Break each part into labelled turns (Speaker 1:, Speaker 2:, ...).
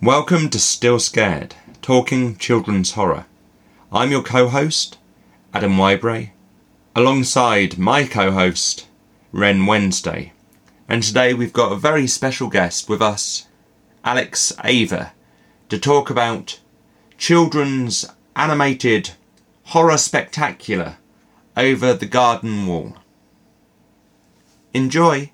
Speaker 1: Welcome to Still Scared, talking children's horror. I'm your co host, Adam Wybray, alongside my co host, Ren Wednesday. And today we've got a very special guest with us, Alex Ava, to talk about children's animated horror spectacular over the garden wall. Enjoy!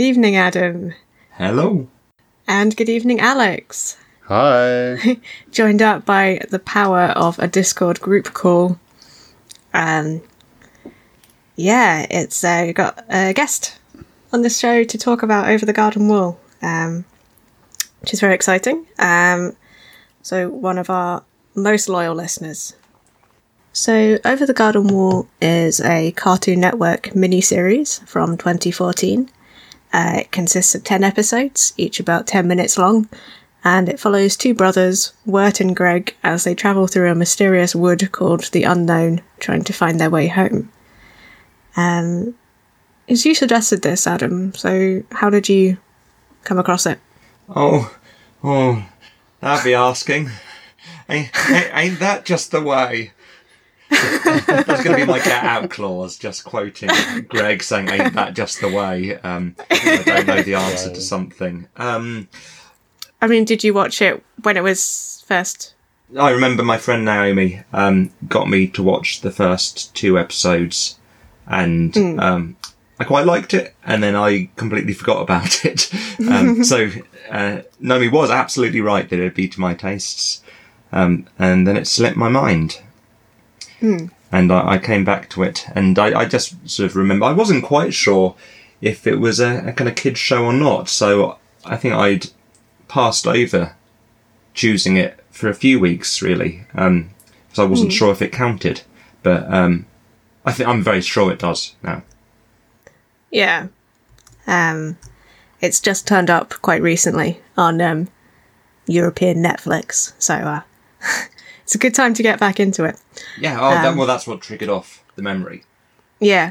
Speaker 2: Good evening, Adam.
Speaker 1: Hello!
Speaker 2: And good evening, Alex.
Speaker 3: Hi.
Speaker 2: Joined up by the power of a Discord group call. Um, yeah, it's uh, got a guest on the show to talk about Over the Garden Wall, um, which is very exciting. Um, so, one of our most loyal listeners. So, Over the Garden Wall is a Cartoon Network miniseries from 2014. Uh, it consists of 10 episodes, each about 10 minutes long, and it follows two brothers, Wirt and Greg, as they travel through a mysterious wood called the Unknown, trying to find their way home. Um, as you suggested this, Adam, so how did you come across it?
Speaker 1: Oh, oh, that'd be asking. Ain't, ain't that just the way? That's going to be my get out clause, just quoting Greg saying, Ain't that just the way? Um, I don't know the answer to something. Um,
Speaker 2: I mean, did you watch it when it was first?
Speaker 1: I remember my friend Naomi um, got me to watch the first two episodes, and um, I quite liked it, and then I completely forgot about it. Um, so uh, Naomi was absolutely right that it'd be to my tastes, um, and then it slipped my mind. And I, I came back to it, and I, I just sort of remember I wasn't quite sure if it was a, a kind of kids show or not. So I think I'd passed over choosing it for a few weeks, really, um, because I wasn't sure if it counted. But um, I think I'm very sure it does now.
Speaker 2: Yeah. Um, it's just turned up quite recently on um, European Netflix, so uh, it's a good time to get back into it.
Speaker 1: Yeah. Oh, that,
Speaker 2: Um,
Speaker 1: well, that's what triggered off the memory.
Speaker 2: Yeah.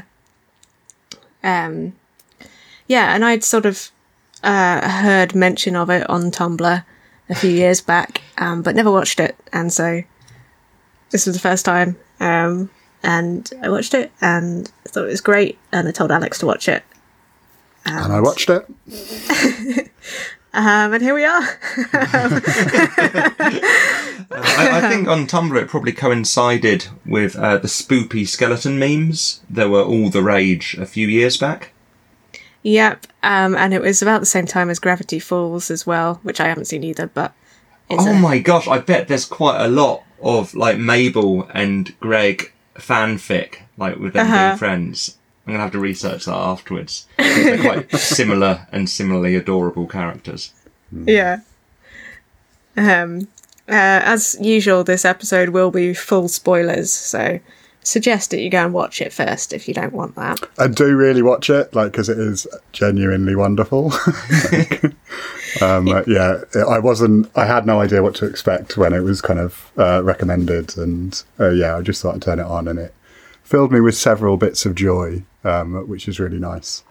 Speaker 2: Um, yeah, and I'd sort of uh, heard mention of it on Tumblr a few years back, um, but never watched it, and so this was the first time. Um, and I watched it and I thought it was great, and I told Alex to watch it.
Speaker 3: and I watched it.
Speaker 2: Um, and here we are.
Speaker 1: I, I think on Tumblr it probably coincided with uh, the spoopy skeleton memes. There were all the rage a few years back.
Speaker 2: yep, um, and it was about the same time as Gravity Falls as well, which I haven't seen either, but
Speaker 1: oh
Speaker 2: a-
Speaker 1: my gosh, I bet there's quite a lot of like Mabel and Greg fanfic, like with them
Speaker 2: Uh-huh.
Speaker 1: being friends. I'm gonna have to research that afterwards. They're quite similar and similarly adorable characters.
Speaker 2: Yeah. Um, uh, as usual, this episode will be full spoilers, so suggest that you go and watch it first if you don't want that.
Speaker 3: And do really watch it, like, because it is genuinely wonderful. um, uh, yeah, I wasn't, I had no idea what to expect when it was kind of uh, recommended. And uh, yeah, I just thought I'd turn it on and it filled me with several bits of joy, um, which is really nice,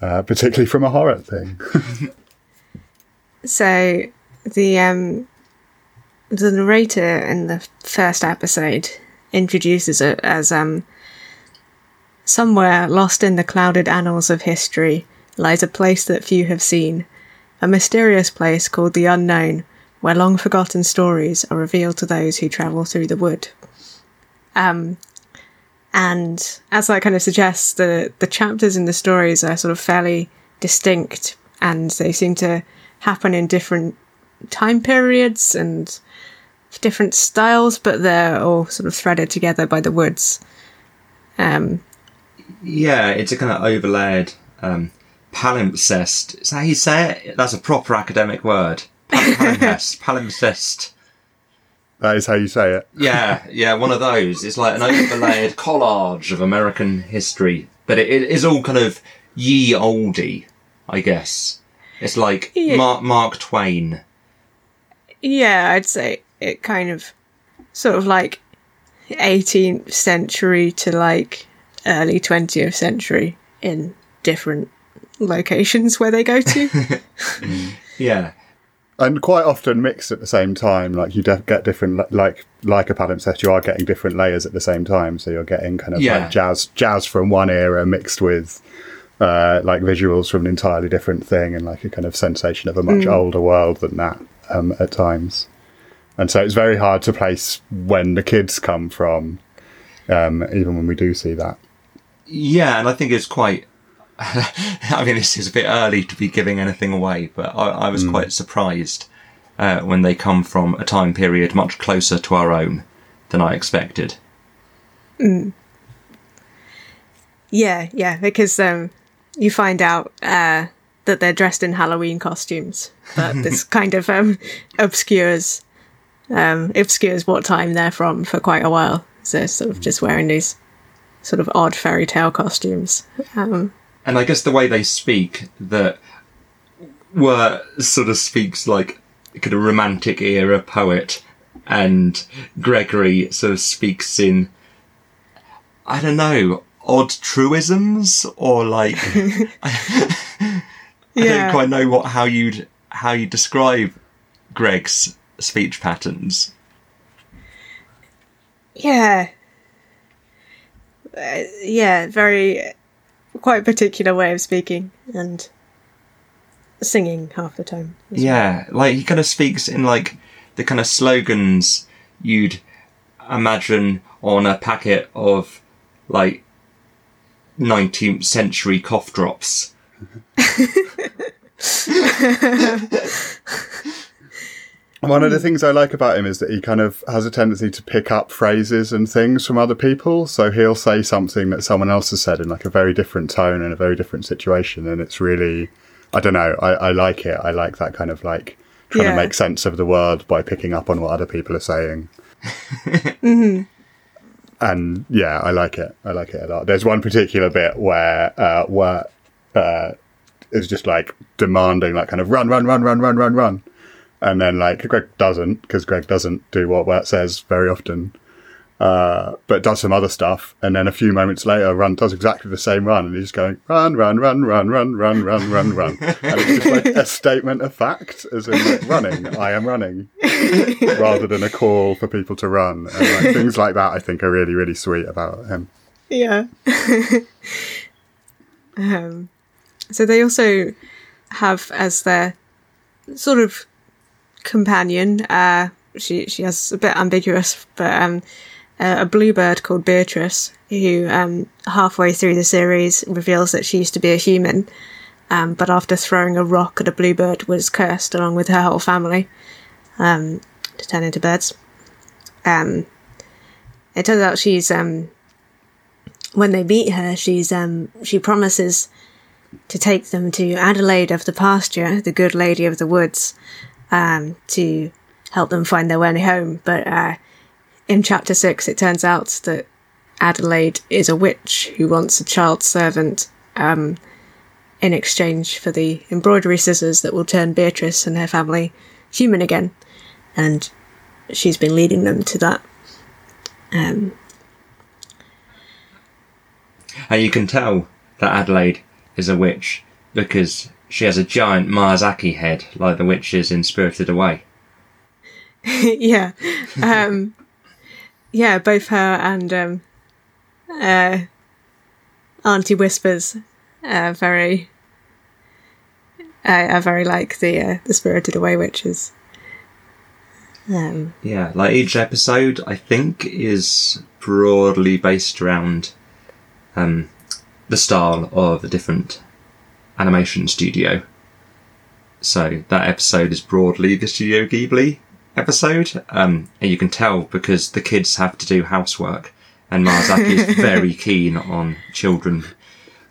Speaker 3: uh, particularly from a horror thing.
Speaker 2: So the um, the narrator in the first episode introduces it as um, somewhere lost in the clouded annals of history lies a place that few have seen, a mysterious place called the Unknown, where long forgotten stories are revealed to those who travel through the wood. Um, and as that kind of suggests, the the chapters in the stories are sort of fairly distinct, and they seem to happen in different time periods and different styles, but they're all sort of threaded together by the woods. Um,
Speaker 1: Yeah, it's a kind of overlaid um, palimpsest. Is that how you say it? That's a proper academic word. Pal- Palimpsest. palimpsest.
Speaker 3: That is how you say it.
Speaker 1: Yeah, yeah, one of those. It's like an overlaid collage of American history, but it, it is all kind of ye oldie, I guess. It's like
Speaker 2: Yeah.
Speaker 1: Mark, Mark Twain.
Speaker 2: Yeah, I'd say it kind of sort of like 18th century to like early 20th century in different locations where they go to.
Speaker 1: Yeah,
Speaker 3: and quite often mixed at the same time. Like you def- get different, like like a palimpsest, you are getting different layers at the same time. So you're getting kind of
Speaker 1: Yeah.
Speaker 3: like jazz, jazz from one era mixed with uh, like visuals from an entirely different thing, and like a kind of sensation of a much older world than that um, at times. And so it's very hard to place when the kids come from, um, even when we do see that.
Speaker 1: yeah, and I think it's quite. I mean, this is a bit early to be giving anything away, but I, I was quite surprised uh, when they come from a time period much closer to our own than I expected.
Speaker 2: yeah, yeah, because um, you find out uh, that they're dressed in Halloween costumes, but this kind of um, obscures um, obscures what time they're from for quite a while. So they're sort of just wearing these sort of odd fairy tale costumes. Um,
Speaker 1: and I guess the way they speak that Wirt sort of speaks like a kind of romantic era poet, and Gregory sort of speaks in I don't know odd truisms or like I
Speaker 2: Yeah.
Speaker 1: don't quite know what how you'd how you describe Greg's speech patterns.
Speaker 2: Yeah. Uh, yeah, very quite a particular way of speaking and singing half the time.
Speaker 1: Yeah, like he kind of speaks in like the kind of slogans you'd imagine on a packet of like 19th century cough drops.
Speaker 3: One of the things I like about him is that he kind of has a tendency to pick up phrases and things from other people. So he'll say something that someone else has said in like a very different tone and a very different situation. And it's really, I don't know, I, I like it. I like that kind of like trying
Speaker 2: Yeah.
Speaker 3: to make sense of the world by picking up on what other people are saying. And yeah, I like it. I like it a lot. There's one particular bit where, uh, where, uh, is just like demanding, like kind of run, run, run, run, run, run, run. And then like Greg doesn't, because Greg doesn't do what Wirt says very often, uh, but does some other stuff. And then a few moments later, Run does exactly the same run, and he's going run, run, run, run, run, run, run, run, run. And it's just like a statement of fact, as in like, running. I am running, rather than a call for people to run. And like, things like that, I think, are really, really sweet about him.
Speaker 2: Yeah. um, so they also have as their sort of companion. Uh, she she has a bit ambiguous, but um, uh, a bluebird called Beatrice, who um, halfway through the series reveals that she used to be a human, um, but after throwing a rock at a bluebird was cursed along with her whole family um, to turn into birds. Um, it turns out she's um, when they meet her, she's she promises to take them to Adelaide of the pasture, the good lady of the woods, um, to help them find their way home. But uh, in chapter six, it turns out that Adelaide is a witch who wants a child servant um, in exchange for the embroidery scissors that will turn Beatrice and her family human again, and she's been leading them to that. Um,
Speaker 1: And you can tell that Adelaide is a witch because she has a giant Miyazaki head like the witches in Spirited Away.
Speaker 2: yeah. Um, yeah, both her and um, uh, Auntie Whispers are very uh, are very like the uh, the Spirited Away witches. Um,
Speaker 1: Yeah, like each episode, I think, is broadly based around um, the style of a different animation studio. So that episode is broadly the Studio Ghibli episode, um, and you can tell because the kids have to do housework and Miyazaki is very keen on children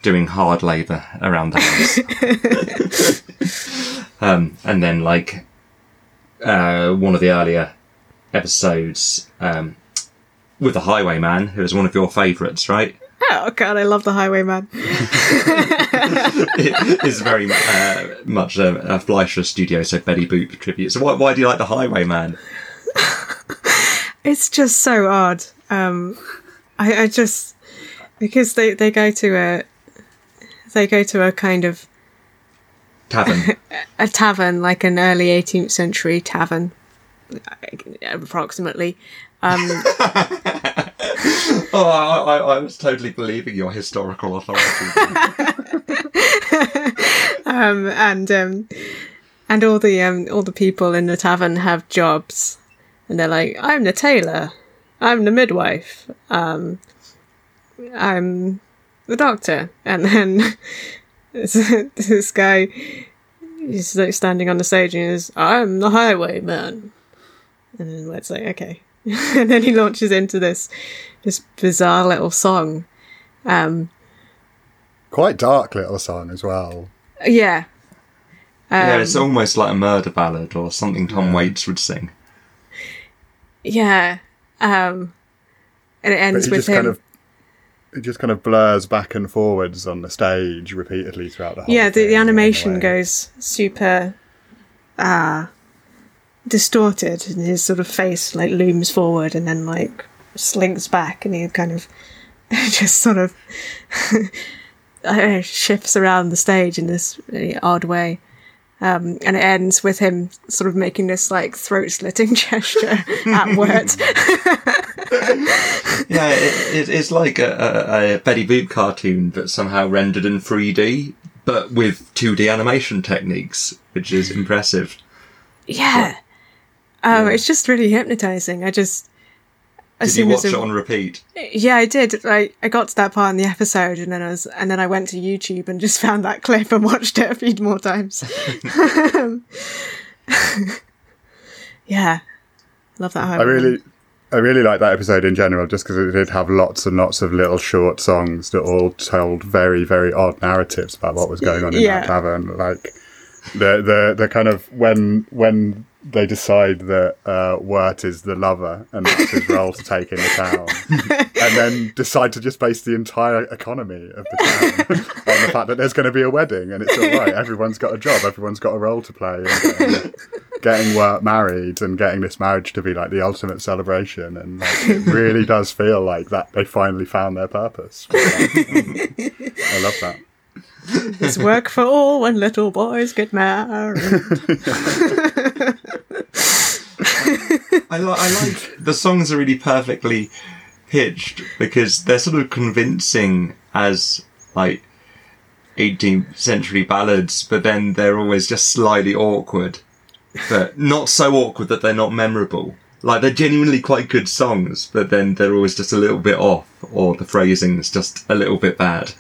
Speaker 1: doing hard labour around the house. um, and then, like, uh, one of the earlier episodes um, with the Highwayman, who is one of your favourites, right?
Speaker 2: Oh god, I love the Highwayman.
Speaker 1: it is very uh, much a, a Fleischer Studio, so Betty Boop tribute. So why, why do you like the Highwayman?
Speaker 2: It's just so odd. Um, I, I just because they they go to a they go to a kind of
Speaker 1: Tavern.
Speaker 2: a tavern, like an early 18th century tavern, approximately. Um,
Speaker 1: oh, I, I, I was totally believing your historical authority.
Speaker 2: um, and um, and all the um, all the people in the tavern have jobs, and they're like, "I'm the tailor, I'm the midwife, um, I'm the doctor," and then this, guy is like standing on the stage and is, "I'm the highwayman," and then it's like, okay, and then he launches into this this bizarre little song. Um,
Speaker 3: Quite dark little song as well.
Speaker 2: yeah.
Speaker 1: yeah,
Speaker 2: Um,
Speaker 1: it's almost like a murder ballad or something Tom Waits would sing.
Speaker 2: Yeah. Um, and it ends with
Speaker 3: just
Speaker 2: him.
Speaker 3: kind of it just kind of blurs back and forwards on the stage repeatedly throughout the whole
Speaker 2: yeah, the,
Speaker 3: thing
Speaker 2: the animation
Speaker 3: way.
Speaker 2: goes super uh, distorted, and his sort of face like looms forward and then like slinks back, and he kind of just sort of I don't know, shifts around the stage in this really odd way. Um, and it ends with him sort of making this like throat slitting gesture at Wirt.
Speaker 1: Yeah, it, it, it's like a, a, a Betty Boop cartoon, but somehow rendered in 3D, but with 2D animation techniques, which is impressive.
Speaker 2: yeah. Um, It's just really hypnotizing. I just. As
Speaker 1: Did you watch
Speaker 2: as
Speaker 1: it on repeat?
Speaker 2: Yeah, I did. I, I got to that part in the episode, and then I was, and then I went to YouTube and just found that clip and watched it a few more times. yeah, love that.
Speaker 3: I really, I really like that episode in general, just because it did have lots and lots of little short songs that all told very, very odd narratives about what was going on in
Speaker 2: Yeah.
Speaker 3: that tavern. Like the the the kind of when when they decide that uh, Wirt is the lover and that's his role to take in the town, and then decide to just base the entire economy of the town on the fact that there's going to be a wedding and it's all right. Everyone's got a job, everyone's got a role to play. And getting, getting Wirt married and getting this marriage to be like the ultimate celebration, and like, it really does feel like that they finally found their purpose. I love that.
Speaker 2: It's work for all when little boys get married.
Speaker 1: I, li- I like the songs are really perfectly pitched because they're sort of convincing as like 18th century ballads, but then they're always just slightly awkward, but not so awkward that they're not memorable. Like they're genuinely quite good songs, but then they're always just a little bit off, or the phrasing's just a little bit bad.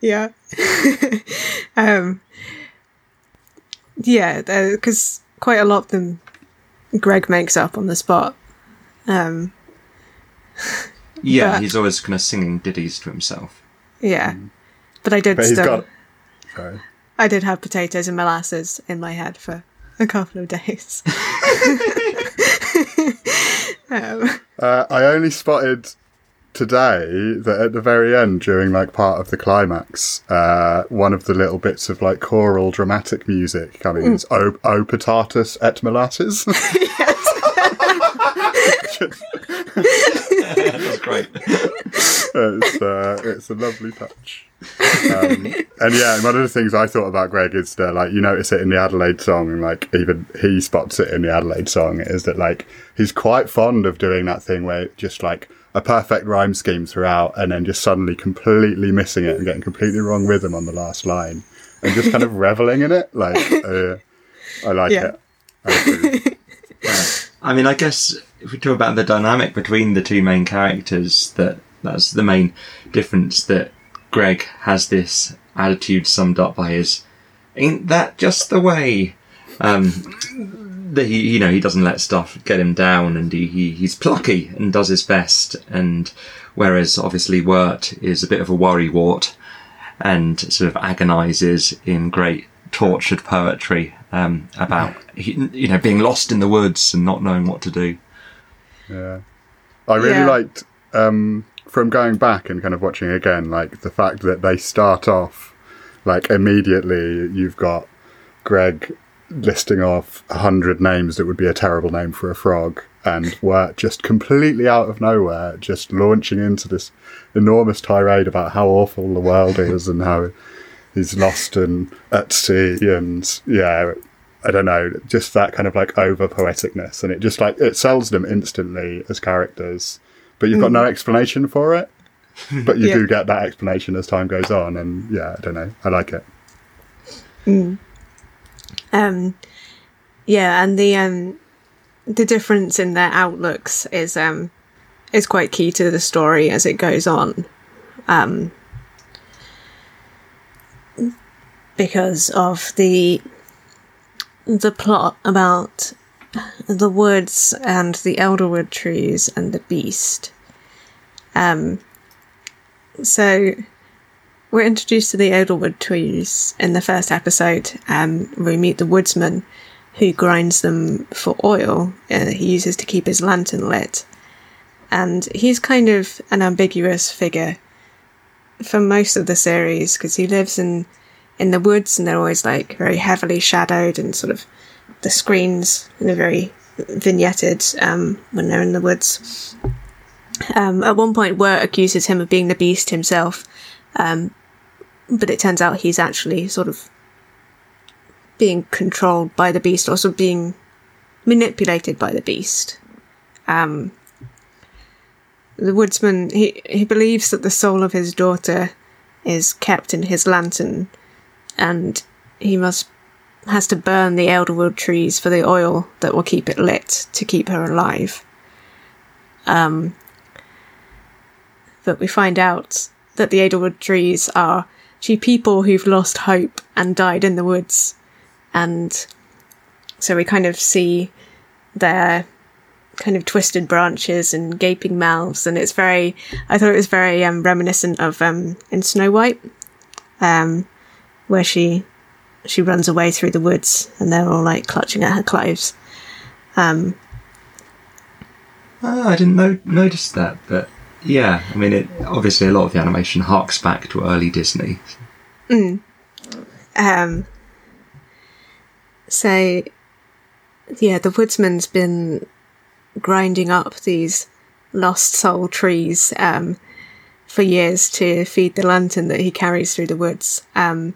Speaker 2: Yeah. um, yeah, because quite a lot of them Greg makes up on the spot. Um,
Speaker 1: Yeah,
Speaker 2: But-
Speaker 1: he's always kind of singing ditties to himself.
Speaker 2: yeah, but I did
Speaker 3: But
Speaker 2: still.
Speaker 3: got. Sorry.
Speaker 2: I did have potatoes and molasses in my head for a couple of days. um,
Speaker 3: Uh, I only spotted today that at the very end, during like part of the climax, uh, one of the little bits of like choral dramatic music coming is "O, o patatas et molasses."
Speaker 1: That's great.
Speaker 3: it's uh, it's a lovely touch. Um, and yeah, one of the things I thought about Greg is that like you notice it in the Adelaide song, and like even he spots it in the Adelaide song, is that like he's quite fond of doing that thing where just like a perfect rhyme scheme throughout, and then just suddenly completely missing it and getting completely wrong rhythm on the last line, and just kind of reveling in it. Like uh, I like
Speaker 2: Yeah.
Speaker 3: it. I approve.
Speaker 1: I mean, I guess if we talk about the dynamic between the two main characters, that that's the main difference. That Greg has this attitude summed up by his "Ain't that just the way?" um, that he, you know, he doesn't let stuff get him down, and he, he he's plucky and does his best. And whereas obviously Wirt is a bit of a worrywart and sort of agonises in great tortured poetry um, about you know being lost in the woods and not knowing what to do.
Speaker 3: Yeah, I really
Speaker 2: Yeah.
Speaker 3: liked um, from going back and kind of watching again, like the fact that they start off like immediately. You've got Greg listing off a hundred names that would be a terrible name for a frog, and Wirt just completely out of nowhere, just launching into this enormous tirade about how awful the world is and how he's lost and at sea, and yeah. I don't know, just that kind of like over poeticness, and it just like it sells them instantly as characters, but you've got no mm. explanation for it. But you
Speaker 2: Yeah.
Speaker 3: do get that explanation as time goes on, and yeah, I don't know, I like it. Mm.
Speaker 2: Um, yeah, and the um, the difference in their outlooks is um, is quite key to the story as it goes on. Um, because of the the plot about the woods and the Edelwood trees and the beast. Um, so we're introduced to the Edelwood trees in the first episode. Um, we meet the woodsman who grinds them for oil. He uses to keep his lantern lit, and he's kind of an ambiguous figure for most of the series because he lives in in the woods and they're always like very heavily shadowed and sort of the screens are very vignetted um, when they're in the woods. Um, at one point, Wirt accuses him of being the beast himself, um, but it turns out he's actually sort of being controlled by the beast, also being manipulated by the beast. Um, the woodsman he he believes that the soul of his daughter is kept in his lantern, and he must has to burn the Edelwood trees for the oil that will keep it lit to keep her alive. Um, but we find out that the Edelwood trees are actually people who've lost hope and died in the woods. And so we kind of see their kind of twisted branches and gaping mouths. And it's very, I thought it was very um, reminiscent of um, in Snow White, um, where she she runs away through the woods and they're all like clutching at her clothes. Um,
Speaker 1: Ah, I didn't no- notice that, but yeah, I mean, it obviously a lot of the animation harks back to early Disney.
Speaker 2: Um, so, yeah, the woodsman's been grinding up these lost soul trees um, for years to feed the lantern that he carries through the woods, um,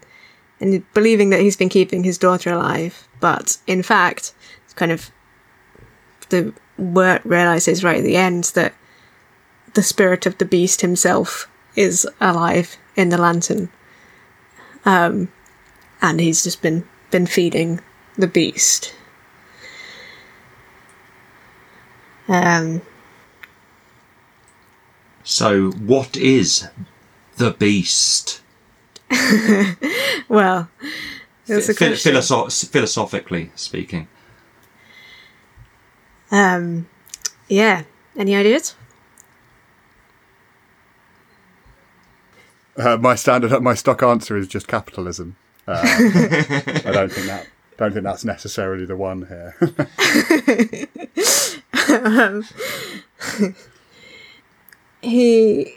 Speaker 2: and believing that he's been keeping his daughter alive. But in fact, it's kind of the Wirt realizes right at the end that the spirit of the beast himself is alive in the lantern and he's just been been feeding the beast. Um,
Speaker 1: So, what is the beast?
Speaker 2: well, there's a question.
Speaker 1: philosoph- philosophically speaking.
Speaker 2: um, yeah. Any ideas?
Speaker 3: Uh, my standard, my stock answer is just capitalism. Uh, I don't think that. Don't think that's necessarily the one here.
Speaker 2: He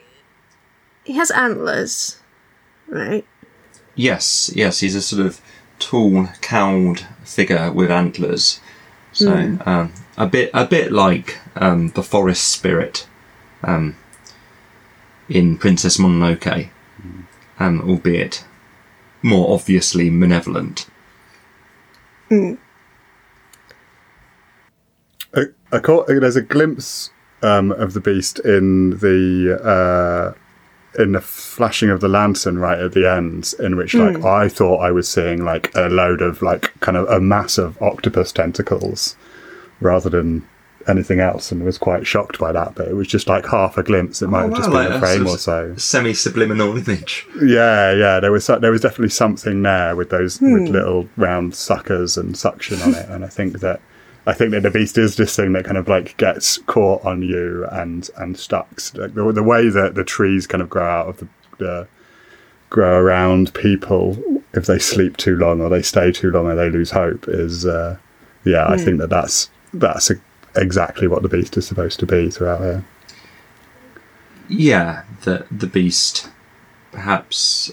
Speaker 2: he has antlers, right?
Speaker 1: Yes, yes, he's a sort of tall, cowled figure with antlers. So um, a bit, a bit like um, the forest spirit um, in Princess Mononoke, um, albeit more obviously malevolent.
Speaker 3: a, a, co- there's a glimpse um, of the beast in the uh, in the flashing of the lantern right at the end, in which like I thought I was seeing like a load of like kind of a mass of octopus tentacles, rather than anything else and was quite shocked by that. But it was just like half a glimpse. It might
Speaker 1: Oh,
Speaker 3: have just been
Speaker 1: like
Speaker 3: a
Speaker 1: a
Speaker 3: frame
Speaker 1: sort
Speaker 3: or so.
Speaker 1: Semi subliminal image.
Speaker 3: Yeah, yeah. There was there was definitely something there with those with little round suckers and suction on it, and I think that I think that the beast is this thing that kind of like gets caught on you and and stuck. Like the, the way that the trees kind of grow out of the, the grow around people if they sleep too long or they stay too long or they lose hope is uh, yeah. I think that that's that's a, exactly what the beast is supposed to be throughout here.
Speaker 1: Yeah, the the beast, perhaps.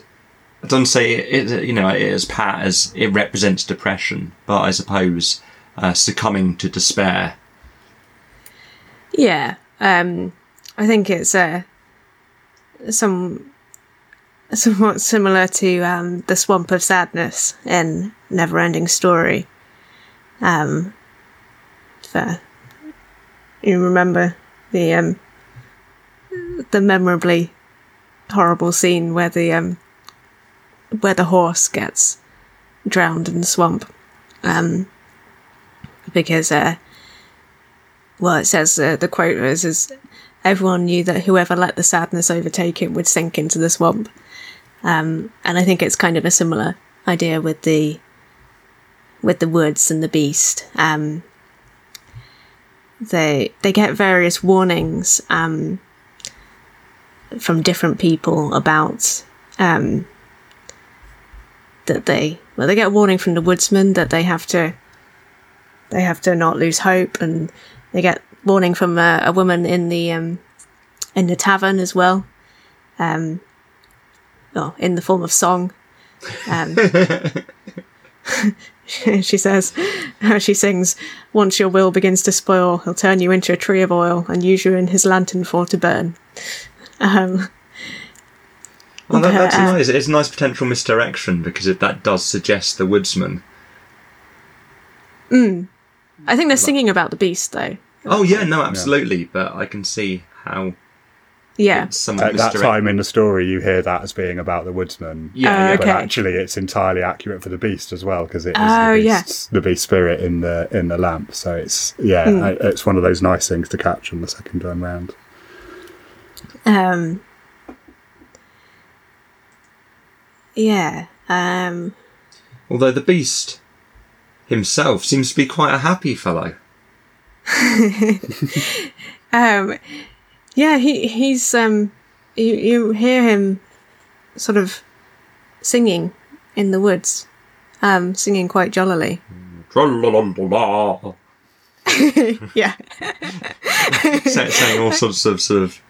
Speaker 1: I don't say it, it. You know, it as pat as it represents depression, but I suppose uh, succumbing to despair.
Speaker 2: Yeah, um, I think it's uh, some somewhat similar to um, the Swamp of Sadness in Neverending Story. Um, for you remember the um, the memorably horrible scene where the um, where the horse gets drowned in the swamp, um, because uh, well, it says uh, the quote is, is everyone knew that whoever let the sadness overtake him would sink into the swamp. Um, and I think it's kind of a similar idea with the with the woods and the beast. Um, they they get various warnings um, from different people about um, that they well they get a warning from the woodsman that they have to they have to not lose hope and they get warning from a, a woman in the um, in the tavern as well um oh, in the form of song um she says she sings once your will begins to spoil he'll turn you into a tree of oil and use you in his lantern for to burn um
Speaker 1: Well, that, that's
Speaker 2: Uh,
Speaker 1: nice. It's a nice potential misdirection because it, that does suggest the woodsman.
Speaker 2: i think they're singing about the beast though
Speaker 1: Oh yeah, no, absolutely. But I can see how
Speaker 2: yeah
Speaker 1: it's
Speaker 3: At that
Speaker 1: misdirect-
Speaker 3: time in the story, you hear that as being about the woodsman.
Speaker 1: Yeah,
Speaker 2: Uh,
Speaker 1: yeah.
Speaker 3: but
Speaker 2: okay.
Speaker 3: actually it's entirely accurate for the beast as well because it is
Speaker 2: Oh,
Speaker 3: the,
Speaker 2: yeah.
Speaker 3: the beast spirit in the in the lamp so it's yeah
Speaker 2: Hmm.
Speaker 3: I, it's one of those nice things to catch on the second time round
Speaker 2: um yeah um
Speaker 1: Although the beast himself seems to be quite a happy fellow.
Speaker 2: Um, yeah, he he's um, you you hear him sort of singing in the woods, um, singing quite jollily.
Speaker 1: Tra-la-la-la-la.
Speaker 2: Yeah,
Speaker 1: saying all sorts of sort of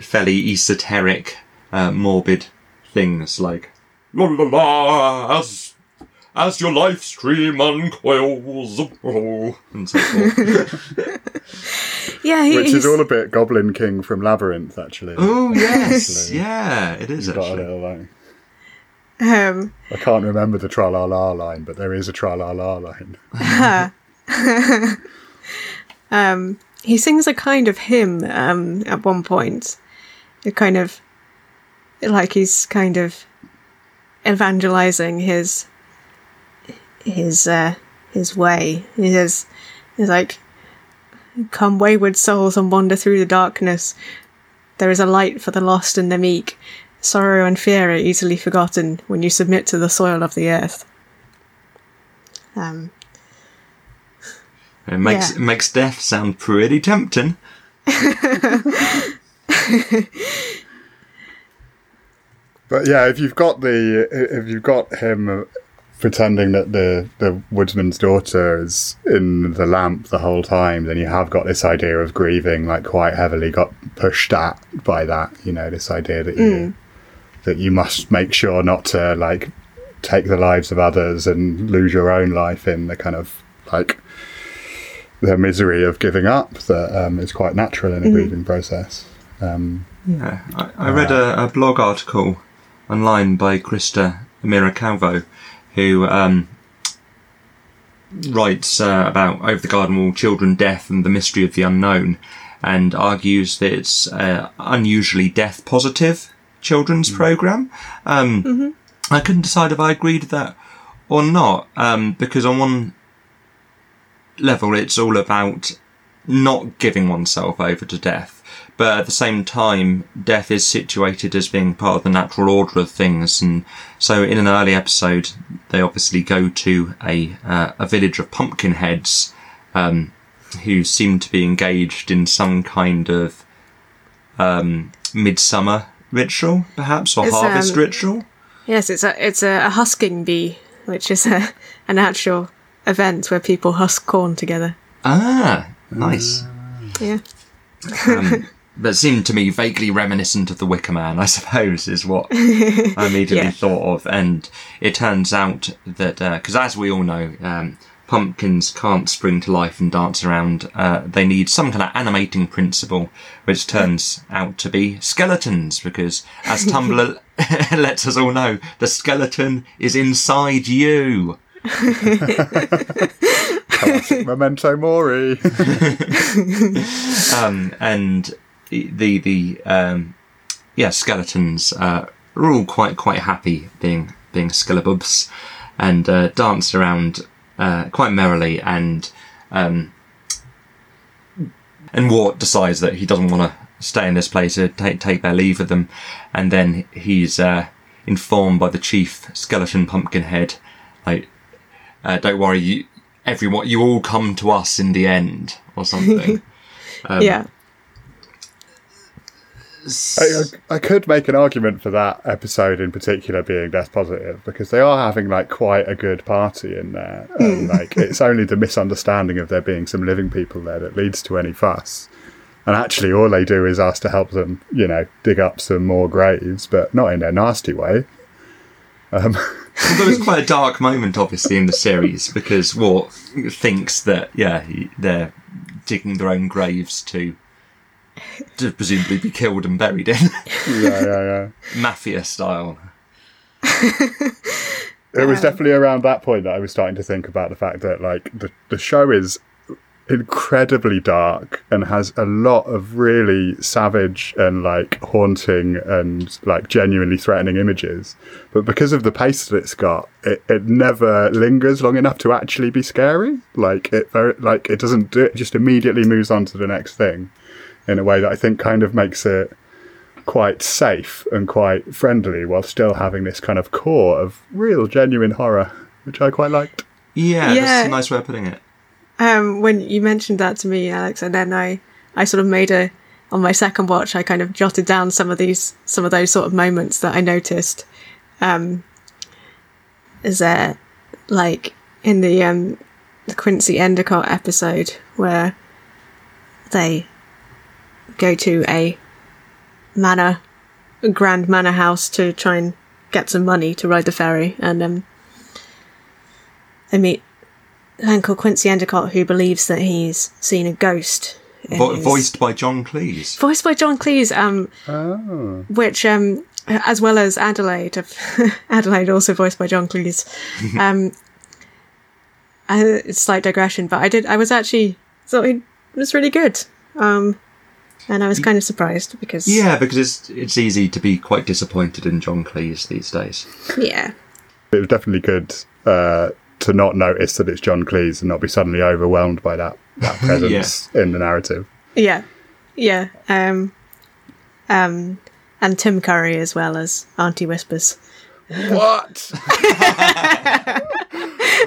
Speaker 1: fairly esoteric, uh, morbid things like la la la as as your life stream uncoils and so forth.
Speaker 2: yeah, he,
Speaker 3: which
Speaker 2: he's,
Speaker 3: is all a bit Goblin King from Labyrinth actually.
Speaker 1: Oh yes, yeah, it is
Speaker 3: You've got a
Speaker 1: actually.
Speaker 3: little like
Speaker 2: um,
Speaker 3: I can't remember the tra la la line but there is a tra la la line.
Speaker 2: Um, he sings a kind of hymn um, at one point, a kind of like he's kind of evangelizing his his uh, his way. He says, he's like, "Come, wayward souls, and wander through the darkness. There is a light for the lost and the meek. Sorrow and fear are easily forgotten when you submit to the soil of the earth." Um,
Speaker 1: It makes
Speaker 2: Yeah.
Speaker 1: it makes death sound pretty tempting.
Speaker 3: But yeah, if you've got the if you've got him pretending that the the woodsman's daughter is in the lamp the whole time, then you have got this idea of grieving, like quite heavily got pushed at by that. You know, this idea that you that you must make sure not to like take the lives of others and lose your own life in the kind of like the misery of giving up that um, is quite natural in a grieving process. Um,
Speaker 1: Yeah, I, I read a, a blog article online by Krista Amira Calvo, who um, writes uh, about Over the Garden Wall, children, death, and the mystery of the unknown, and argues that it's uh, unusually death positive children's program. Um, I couldn't decide if I agreed with that or not, um, because on one level it's all about not giving oneself over to death. But at the same time, death is situated as being part of the natural order of things, and so in an early episode, they obviously go to a uh, a village of pumpkin heads, um, who seem to be engaged in some kind of um, midsummer ritual, perhaps, or
Speaker 2: It's,
Speaker 1: harvest
Speaker 2: um,
Speaker 1: ritual.
Speaker 2: Yes, it's a it's a, a husking bee, which is a an actual event where people husk corn together.
Speaker 1: Ah, nice.
Speaker 2: Yeah.
Speaker 1: um, that seemed to me vaguely reminiscent of the Wicker Man, I suppose, is what I immediately
Speaker 2: Yeah.
Speaker 1: thought of. And it turns out that, because as we all know, um, pumpkins can't spring to life and dance around. Uh, they need some kind of animating principle, which turns out to be skeletons, because as Tumblr lets us all know, the skeleton is inside you.
Speaker 3: Classic Memento Mori.
Speaker 1: um, and the the um, yeah skeletons uh, are all quite quite happy being being skelebubs and uh, dance around uh, quite merrily and um, and Wirt decides that he doesn't want to stay in this place to take take their leave of them and then he's uh, informed by the chief skeleton pumpkinhead like uh, don't worry you everyone you all come to us in the end or something Um,
Speaker 2: yeah.
Speaker 3: I, I I could make an argument for that episode in particular being death positive because they are having like quite a good party in there. And, hmm. like it's only the misunderstanding of there being some living people there that leads to any fuss. And actually, all they do is ask to help them, you know, dig up some more graves, but not in a nasty way.
Speaker 1: Um, Although it's quite a dark moment, obviously, in the series because Wirt thinks that yeah they're digging their own graves to to presumably be killed and buried in
Speaker 3: Yeah, yeah, yeah.
Speaker 1: mafia style.
Speaker 3: It was um, definitely around that point that I was starting to think about the fact that like the the show is incredibly dark and has a lot of really savage and like haunting and like genuinely threatening images. But because of the pace that it's got, it, it never lingers long enough to actually be scary. Like it very like it doesn't do it just immediately moves on to the next thing in a way that I think kind of makes it quite safe and quite friendly while still having this kind of core of real genuine horror, which I quite liked.
Speaker 1: Yeah,
Speaker 2: Yeah.
Speaker 1: that's a nice way of putting it.
Speaker 2: Um, when you mentioned that to me, Alex, and then I, I sort of made a on my second watch. I kind of jotted down some of these, some of those sort of moments that I noticed. Um, is there like in the um the Quincy Endicott episode where they go to a manor, a grand manor house to try and get some money to ride the ferry, and um, they meet Uncle Quincy Endicott, who believes that he's seen a ghost.
Speaker 1: Vo-
Speaker 2: his-
Speaker 1: voiced by John Cleese.
Speaker 2: voiced by John Cleese, um,
Speaker 3: Oh.
Speaker 2: which, um, as well as Adelaide, Adelaide also voiced by John Cleese. um, I, it's slight digression, but I did. I was actually thought it was really good, um, and I was kind of surprised because
Speaker 1: Yeah, because it's it's easy to be quite disappointed in John Cleese these days.
Speaker 2: yeah,
Speaker 3: It was definitely good uh, to not notice that it's John Cleese and not be suddenly overwhelmed by that, that presence in the narrative.
Speaker 2: yeah, yeah, um, um, and Tim Curry as well as Auntie Whispers.
Speaker 3: What?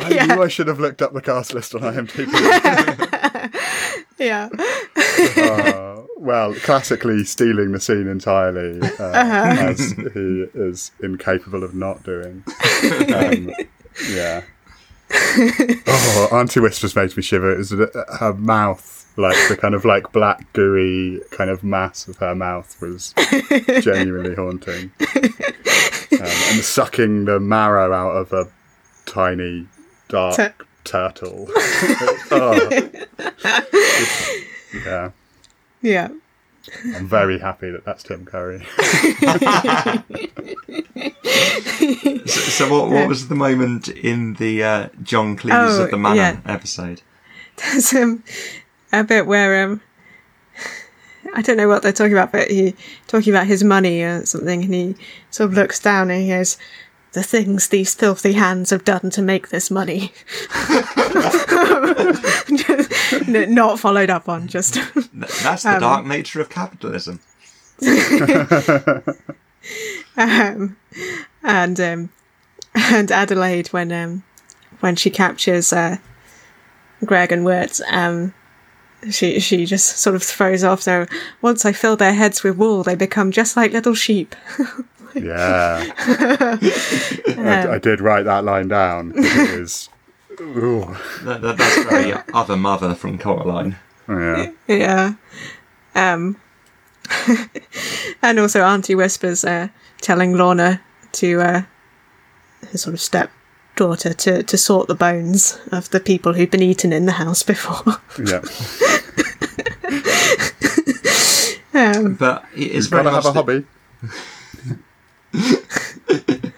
Speaker 3: I knew I should have looked up the cast list on IMDb.
Speaker 2: Yeah,
Speaker 3: Uh, well, classically stealing the scene entirely, uh, as he is incapable of not doing. Um, yeah. Oh, Auntie Whispers makes me shiver. It was the- her mouth, like the kind of like black gooey kind of mass of her mouth, was genuinely haunting. Um, and sucking the marrow out of a tiny dark
Speaker 2: Tur-
Speaker 3: turtle. oh. Yeah.
Speaker 2: Yeah.
Speaker 3: I'm very happy that that's Tim Curry.
Speaker 1: So, so what what was the moment in the uh, John Cleese
Speaker 2: Oh,
Speaker 1: of the Manor
Speaker 2: yeah.
Speaker 1: episode?
Speaker 2: There's um, a bit where um, I don't know what they're talking about, but he talking about his money or something, and he sort of looks down and he goes, the things these filthy hands have done to make this money. N- Not followed up on, just.
Speaker 1: That's the dark nature of capitalism.
Speaker 2: um, and um, and Adelaide when um, when she captures uh, Greg and Wirt, um, she she just sort of throws off. So once I fill their heads with wool, they become just like little sheep.
Speaker 3: Yeah. I, I did write that line down. It was. Ooh,
Speaker 1: That, that, that's very other mother from Coraline.
Speaker 3: yeah.
Speaker 2: yeah. Um, and also Auntie Whispers uh, telling Lorna to uh, her sort of step daughter to, to sort the bones of the people who've been eaten in the house before.
Speaker 3: Yeah.
Speaker 2: um,
Speaker 1: But it- it's very
Speaker 3: Gotta have a
Speaker 1: the-
Speaker 3: hobby.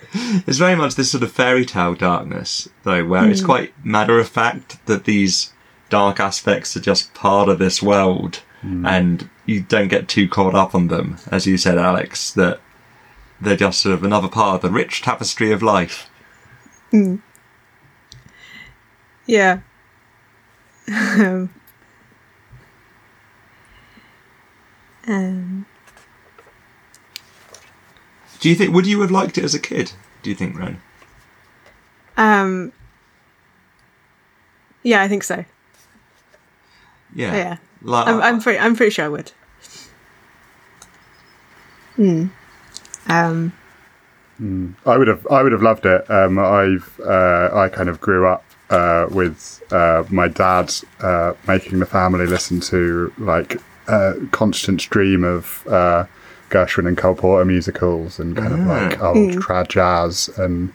Speaker 1: It's very much this sort of fairy tale darkness, though, where it's quite matter of fact that these dark aspects are just part of this world, and you don't get too caught up on them, as you said, Alex. That they're just sort of another part of the rich tapestry of life.
Speaker 2: yeah. um, um,
Speaker 1: Do you think? Would you have liked it as a kid? Do you think, Ren?
Speaker 2: um, yeah, I think so.
Speaker 1: Yeah.
Speaker 2: Yeah.
Speaker 1: Like,
Speaker 2: I'm, I'm pretty. I'm pretty sure I would. Hmm. Um.
Speaker 3: I would have. I would have loved it. Um, I've. Uh, I kind of grew up uh, with uh, my dad uh, making the family listen to like a constant stream of uh, Gershwin and Cole Porter musicals and kind of like old trad jazz and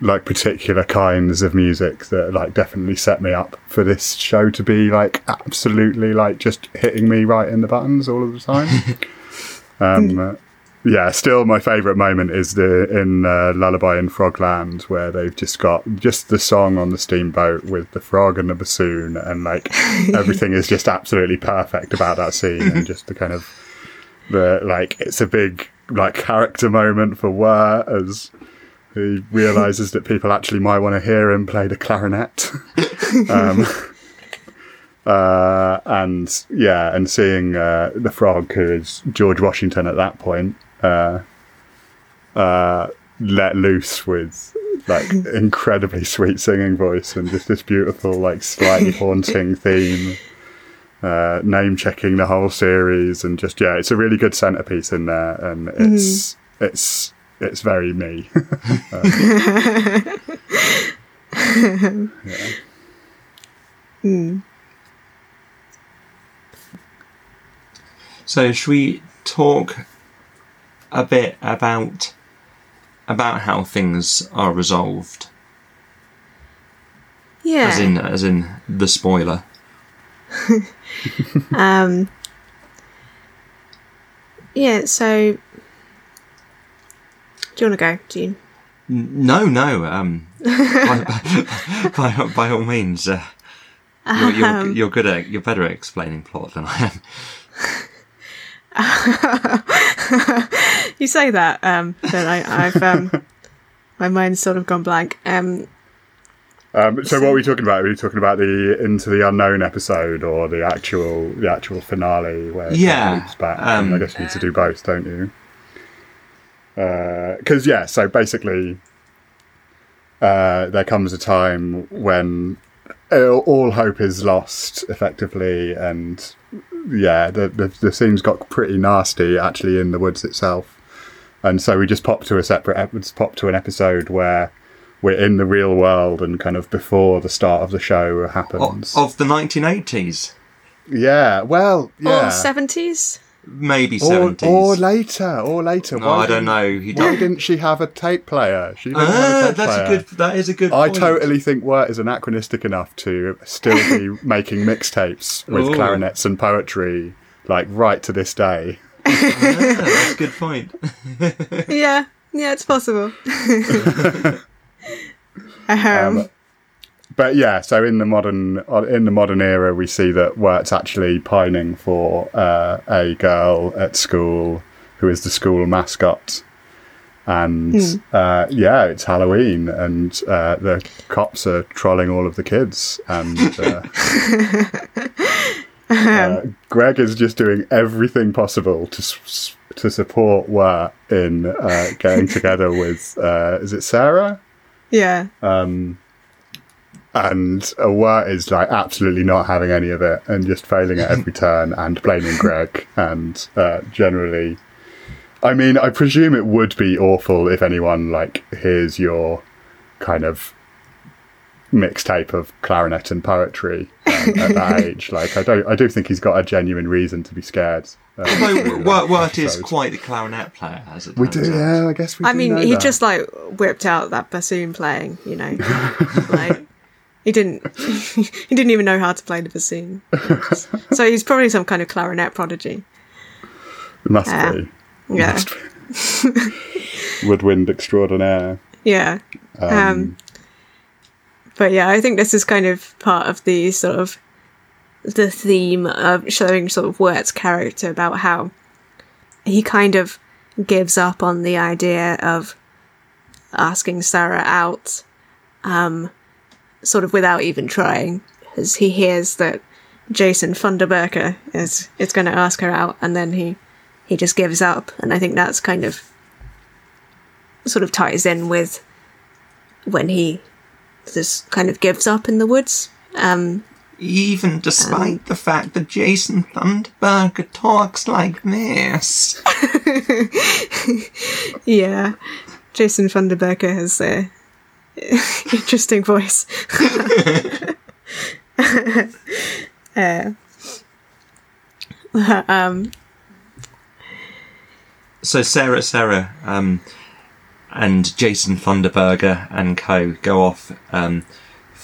Speaker 3: like particular kinds of music that like definitely set me up for this show to be like absolutely like just hitting me right in the buttons all of the time. um, uh, yeah, still my favourite moment is the in uh, Lullaby in Frogland where they've just got just the song on the steamboat with the frog and the bassoon and like everything is just absolutely perfect about that scene and just the kind of the like it's a big like character moment for Wirt as he realizes that people actually might want to hear him play the clarinet. um, uh, and yeah, and seeing uh, the frog, who is George Washington at that point, uh, uh, let loose with like incredibly sweet singing voice and just this beautiful, like slightly haunting theme. Uh, name checking the whole series and just yeah, it's a really good centerpiece in there, and it's mm-hmm. it's it's very me. Uh, mm.
Speaker 1: So should we talk a bit about about how things are resolved,
Speaker 2: Yeah.
Speaker 1: as in as in the spoiler?
Speaker 2: Um, yeah, so. Do you want to go, Jean?
Speaker 1: No, no. Um, by, by, by all means, uh, you're, you're,
Speaker 2: Um.
Speaker 1: you're good at you're better at explaining plot than I am.
Speaker 2: You say that, um, then I, I've. Um, my mind's sort of gone blank. Um,
Speaker 3: Um, so what are we talking about? Are we talking about the Into the Unknown episode or the actual the actual finale where it
Speaker 1: Yeah,
Speaker 3: loops back?
Speaker 1: um,
Speaker 3: I guess you need to do both, don't you? Because yeah, so basically, uh, there comes a time when all all hope is lost, effectively, and yeah, the, the the scenes got pretty nasty actually in the woods itself, and so we just pop to a separate ep- just pop to an episode where we're in the real world and kind of before the start of the show happens.
Speaker 1: of the 1980s,
Speaker 3: yeah, well, yeah,
Speaker 2: Or 70s?
Speaker 1: maybe
Speaker 3: or,
Speaker 1: 70s.
Speaker 3: or later, or later.
Speaker 1: no,
Speaker 3: Why
Speaker 1: I don't know. He
Speaker 3: Why
Speaker 1: did.
Speaker 3: didn't she have a tape player? She didn't have a
Speaker 1: Ah,
Speaker 3: tape
Speaker 1: that's
Speaker 3: player.
Speaker 1: a good. That is a good. Point.
Speaker 3: I
Speaker 1: point.
Speaker 3: totally think Wirt is anachronistic enough to still be making mixtapes with
Speaker 1: Ooh.
Speaker 3: clarinets and poetry, like right to this day.
Speaker 1: Ah, that's a good point.
Speaker 2: Yeah, yeah, it's possible. um,
Speaker 3: But yeah, so in the modern in the modern era, we see that Wirt's actually pining for uh, a girl at school who is the school mascot, And uh, yeah, it's Halloween, and uh, the cops are trolling all of the kids, and uh, uh, Greg is just doing everything possible to s- to support Wirt in uh, getting together with uh, is it Sarah?
Speaker 2: Yeah.
Speaker 3: Um, and Wirt is like absolutely not having any of it and just failing at every turn and blaming Greg and uh, generally. I mean, I presume it would be awful if anyone like hears your kind of mixtape of clarinet and poetry um, at that age. Like, I don't, I do think he's got a genuine reason to be scared. Um,
Speaker 1: Although
Speaker 3: through that
Speaker 1: Wirt, Wirt is quite the clarinet player, as it
Speaker 3: We do,
Speaker 1: out.
Speaker 3: yeah. I guess we.
Speaker 2: I
Speaker 3: do
Speaker 2: mean,
Speaker 3: know
Speaker 2: he
Speaker 3: that.
Speaker 2: just like whipped out that bassoon playing, you know. like he didn't he didn't even know how to play the bassoon. so he's probably some kind of clarinet prodigy.
Speaker 3: It must
Speaker 2: Yeah.
Speaker 3: be
Speaker 2: Yeah.
Speaker 3: Must be. woodwind extraordinaire.
Speaker 2: Yeah. Um, but yeah, I think this is kind of part of the sort of the theme of showing sort of Wirt's character about how he kind of gives up on the idea of asking Sarah out, um, sort of without even trying, as he hears that Jason Funderburker is is going to ask her out, and then he he just gives up, and I think that's kind of sort of ties in with when he just kind of gives up in the woods. Um,
Speaker 1: Even despite the fact that Jason Funderburker talks like this.
Speaker 2: yeah, Jason Funderburker has a interesting voice. uh, um,
Speaker 1: So Sarah, Sarah, um, and Jason Funderburker and co go off um,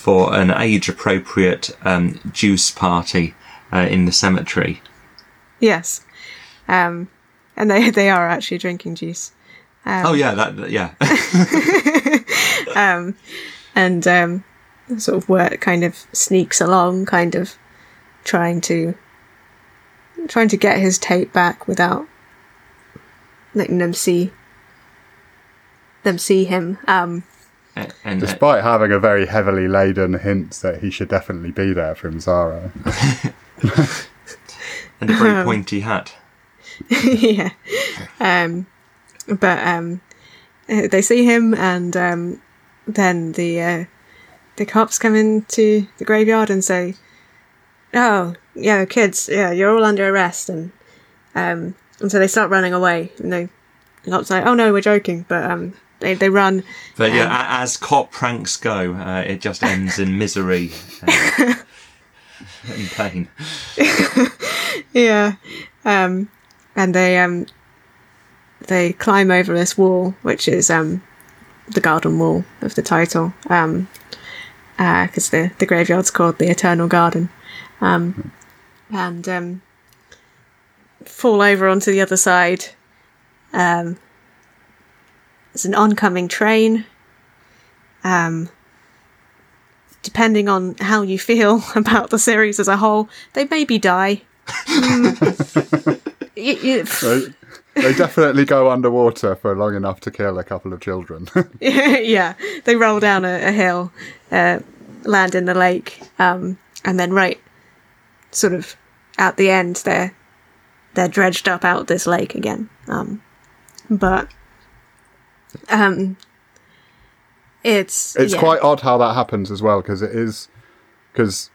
Speaker 1: for an age-appropriate um, juice party uh, in the cemetery.
Speaker 2: yes, um, and they they are actually drinking juice.
Speaker 1: oh yeah, that that- yeah.
Speaker 2: and um, sort of Wirt kind of sneaks along, kind of trying to trying to get his tape back without letting them see them see him. Um,
Speaker 1: and and-
Speaker 3: Despite having a very heavily laden hint that he should definitely be there from Sarah.
Speaker 1: and a very pointy hat.
Speaker 2: yeah. Um, but um, uh, they see him, and um, then the uh, the cops come into the graveyard and say, "Oh, yeah, kids, yeah, you're all under arrest," and um, and so they start running away. And they, the cops like, "Oh no, we're joking," but um, they they run.
Speaker 1: But yeah, as cop pranks go, uh, it just ends in misery uh, and pain.
Speaker 2: Yeah. Um, and they um, they climb over this wall, which is um, the garden wall of the title, um, because the the graveyard's called the Eternal Garden, um, and um, fall over onto the other side. Um, there's an oncoming train. Um, depending on how you feel about the series as a whole, they maybe die. Mm. Y- y-
Speaker 3: They, they definitely go underwater for long enough to kill a couple of children.
Speaker 2: yeah, they roll down a, a hill, uh, land in the lake, um, and then right, sort of at the end, they're they're dredged up out this lake again. Um, but um, it's
Speaker 3: it's
Speaker 2: yeah.
Speaker 3: quite odd how that happens as well because it is because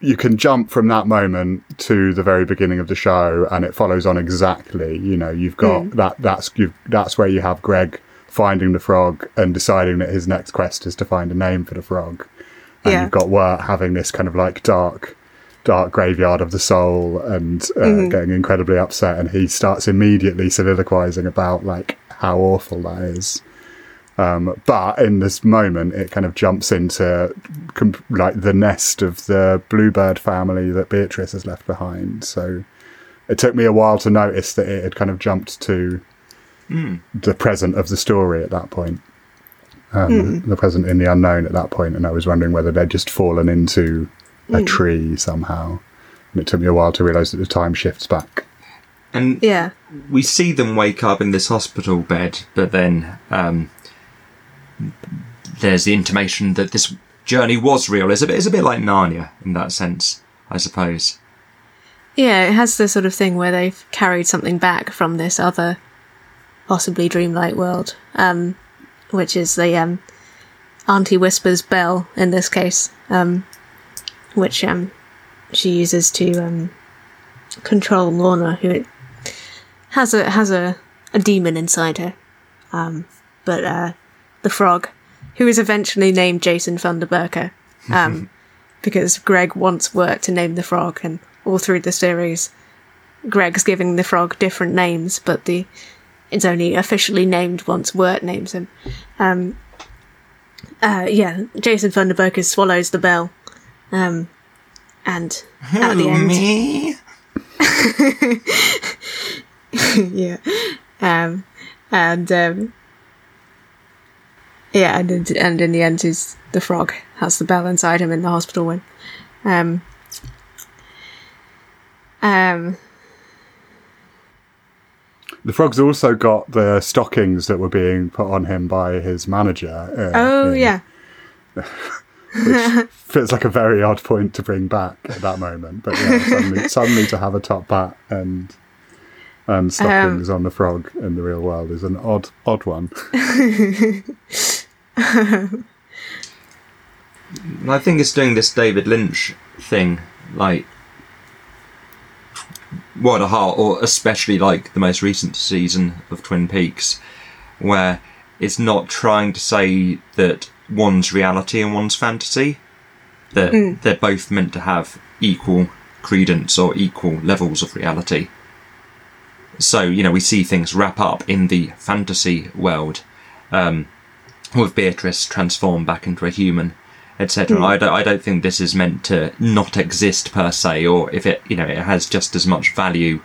Speaker 3: you can jump from that moment to the very beginning of the show and it follows on exactly you know you've got that that's you that's where you have greg finding the frog and deciding that his next quest is to find a name for the frog and
Speaker 2: Yeah.
Speaker 3: you've got Wirt having this kind of like dark dark graveyard of the soul and uh, getting incredibly upset and he starts immediately soliloquizing about like how awful that is um, but in this moment, it kind of jumps into com- like the nest of the bluebird family that Beatrice has left behind. So it took me a while to notice that it had kind of jumped to the present of the story at that point. Um, The present in the unknown at that point, and I was wondering whether they'd just fallen into a tree somehow. And it took me a while to realise that the time shifts back.
Speaker 1: And
Speaker 2: yeah,
Speaker 1: we see them wake up in this hospital bed, but then um, there's the intimation that this journey was real. It's a bit, it's a bit like Narnia in that sense, I suppose.
Speaker 2: Yeah, it has the sort of thing where they've carried something back from this other, possibly dreamlike world, um, which is the um, Auntie Whispers bell in this case, um, which um, she uses to um, control Lorna, who has a has a, a demon inside her. Um, but uh, the frog, who is eventually named Jason Funderburker, um, because Greg wants Wirt to name the frog, and all through the series, Greg's giving the frog different names, but the it's only officially named once Wirt names him. Um, uh, yeah, Jason Funderburker swallows the bell, um, and at the end,
Speaker 1: Me?
Speaker 2: yeah, um, and um, yeah, and in, and in the end, is the frog has the bell inside him in the hospital when, um, um,
Speaker 3: The frog's also got the stockings that were being put on him by his manager. uh,
Speaker 2: oh
Speaker 3: in-
Speaker 2: yeah,
Speaker 3: which feels like a very odd point to bring back at that moment. But yeah, suddenly, suddenly to have a top bat and and stockings
Speaker 2: Um,
Speaker 3: on the frog in the real world is an odd odd one.
Speaker 1: I think it's doing this David Lynch thing, like what a heart, or especially like the most recent season of Twin Peaks, where it's not trying to say that one's reality and one's fantasy, that they're both meant to have equal credence or equal levels of reality. So you know we see things wrap up in the fantasy world, um, with Beatrice transformed back into a human etc. I don't I don't think this is meant to not exist per se, or if it you know it has just as much value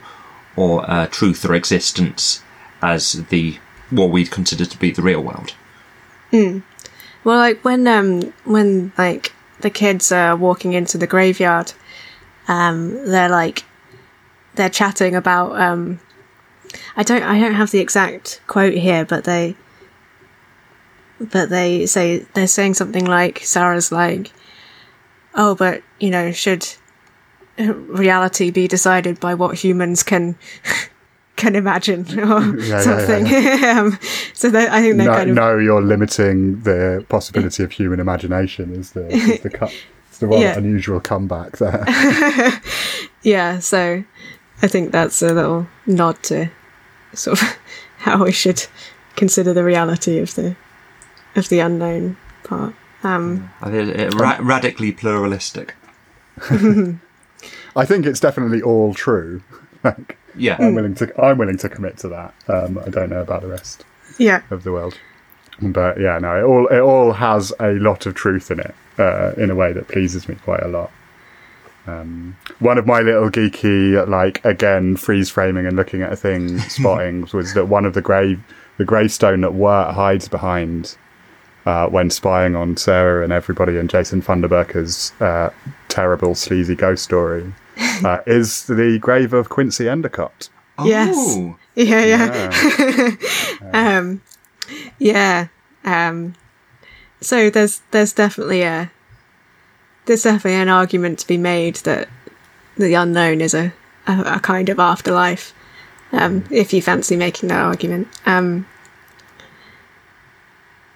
Speaker 1: or uh, truth or existence as the what we'd consider to be the real world.
Speaker 2: Well, like when um when like the kids are walking into the graveyard, um they're like they're chatting about um I don't I don't have the exact quote here, but they but they say they're saying something like Sarah's like, oh, but you know should reality be decided by what humans can. Can imagine or
Speaker 3: Yeah, yeah,
Speaker 2: something.
Speaker 3: yeah,
Speaker 2: um, so they, I think they're
Speaker 3: No,
Speaker 2: kind of
Speaker 3: no, you're limiting the possibility of human imagination. Is the is the, it's the rather
Speaker 2: Yeah.
Speaker 3: unusual comeback there.
Speaker 2: Yeah, so I think that's a little nod to sort of how we should consider the reality of the of the unknown part. Um,
Speaker 1: I think it, ra- radically pluralistic.
Speaker 3: I think it's definitely all true. like,
Speaker 1: Yeah,
Speaker 3: I'm willing to I'm willing to commit to that. Um, I don't know about the rest
Speaker 2: yeah,
Speaker 3: of the world, but yeah, no, it all it all has a lot of truth in it uh, in a way that pleases me quite a lot. Um, one of my little geeky, like again, freeze framing and looking at a thing spottings was that one of the grave, the gravestone that Wirt hides behind uh, when spying on Sarah and everybody and Jason Funderburker's uh, terrible sleazy ghost story uh, is the grave of Quincy Endicott.
Speaker 2: Yes.
Speaker 1: Oh,
Speaker 2: yeah, yeah, um, yeah. Um, so there's there's definitely a there's definitely an argument to be made that the unknown is a a, a kind of afterlife. Um, if you fancy making that argument, um,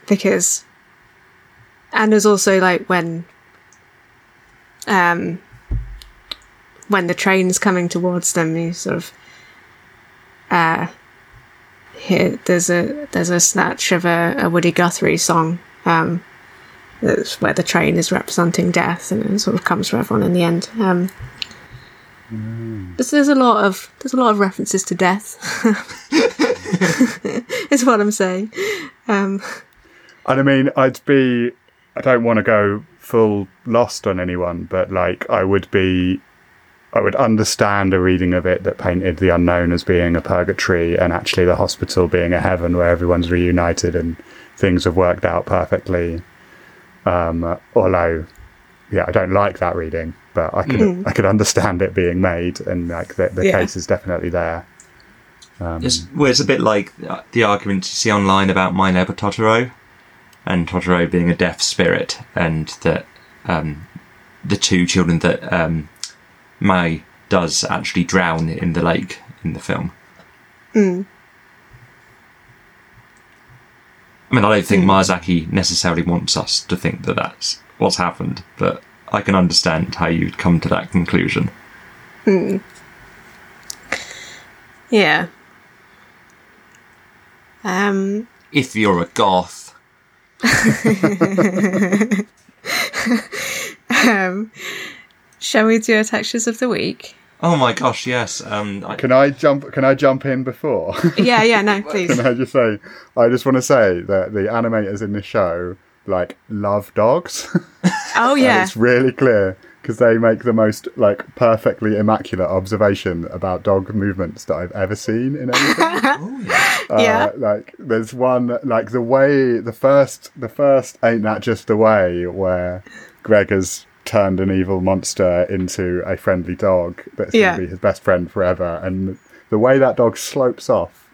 Speaker 2: because and there's also like when um when the train's coming towards them, you sort of uh here there's a there's a snatch of a, a Woody Guthrie song um that's where the train is representing death and it sort of comes for everyone in the end um there's, there's a lot of there's a lot of references to death is what i'm saying um
Speaker 3: And I mean, I'd be. I don't want to go full lost on anyone, but like, I would be. I would understand a reading of it that painted the unknown as being a purgatory and actually the hospital being a heaven where everyone's reunited and things have worked out perfectly. Um, although, yeah, I don't like that reading, but I could I could understand it being made and like the, the
Speaker 2: Yeah.
Speaker 3: case is definitely there.
Speaker 1: It's, well, it's a bit like uh, the argument you see online about My Neighbor Totoro, and Totoro being a deaf spirit, and that um, the two children that um, Mei does actually drown in the lake in the film. I mean, I don't think Miyazaki necessarily wants us to think that that's what's happened, but I can understand how you'd come to that conclusion.
Speaker 2: Yeah. Um,
Speaker 1: If you're a goth,
Speaker 2: um, shall we do our textures of the week?
Speaker 1: Oh my gosh, yes. Um, I,
Speaker 3: Can I jump? Can I jump in before?
Speaker 2: Yeah, yeah, no, please.
Speaker 3: Can I just say? I just want to say that the animators in the show like love dogs.
Speaker 2: Oh, yeah.
Speaker 3: it's really clear because they make the most like perfectly immaculate observation about dog movements that I've ever seen in anything.
Speaker 1: oh, yeah.
Speaker 2: Yeah.
Speaker 3: Uh, like there's one like the way the first the first ain't that just the way where Greg has turned an evil monster into a friendly dog that's
Speaker 2: Yeah.
Speaker 3: gonna be his best friend forever. And the way that dog slopes off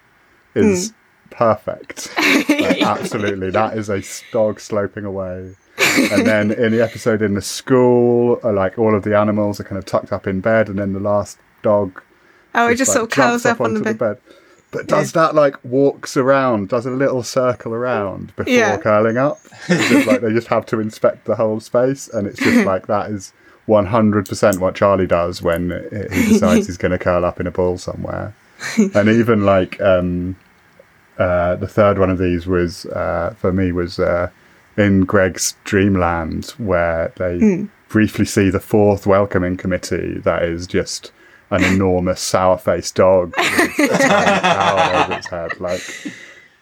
Speaker 3: is perfect. Like, absolutely. That is a dog sloping away. And then in the episode in the school uh, like all of the animals are kind of tucked up in bed and then the last dog
Speaker 2: Oh, it just
Speaker 3: like,
Speaker 2: sort of curls
Speaker 3: jumps
Speaker 2: up on the
Speaker 3: onto
Speaker 2: bed.
Speaker 3: But does that like walks around, does a little circle around before
Speaker 2: Yeah.
Speaker 3: curling up? Just like they just have to inspect the whole space, and it's just like that is one hundred percent what Charlie does when he decides he's going to curl up in a ball somewhere. And even like um, uh, the third one of these was uh, for me was uh, in Greg's Dreamland, where they briefly see the fourth welcoming committee. That is just an enormous sour-faced dog with tiny over its head. Like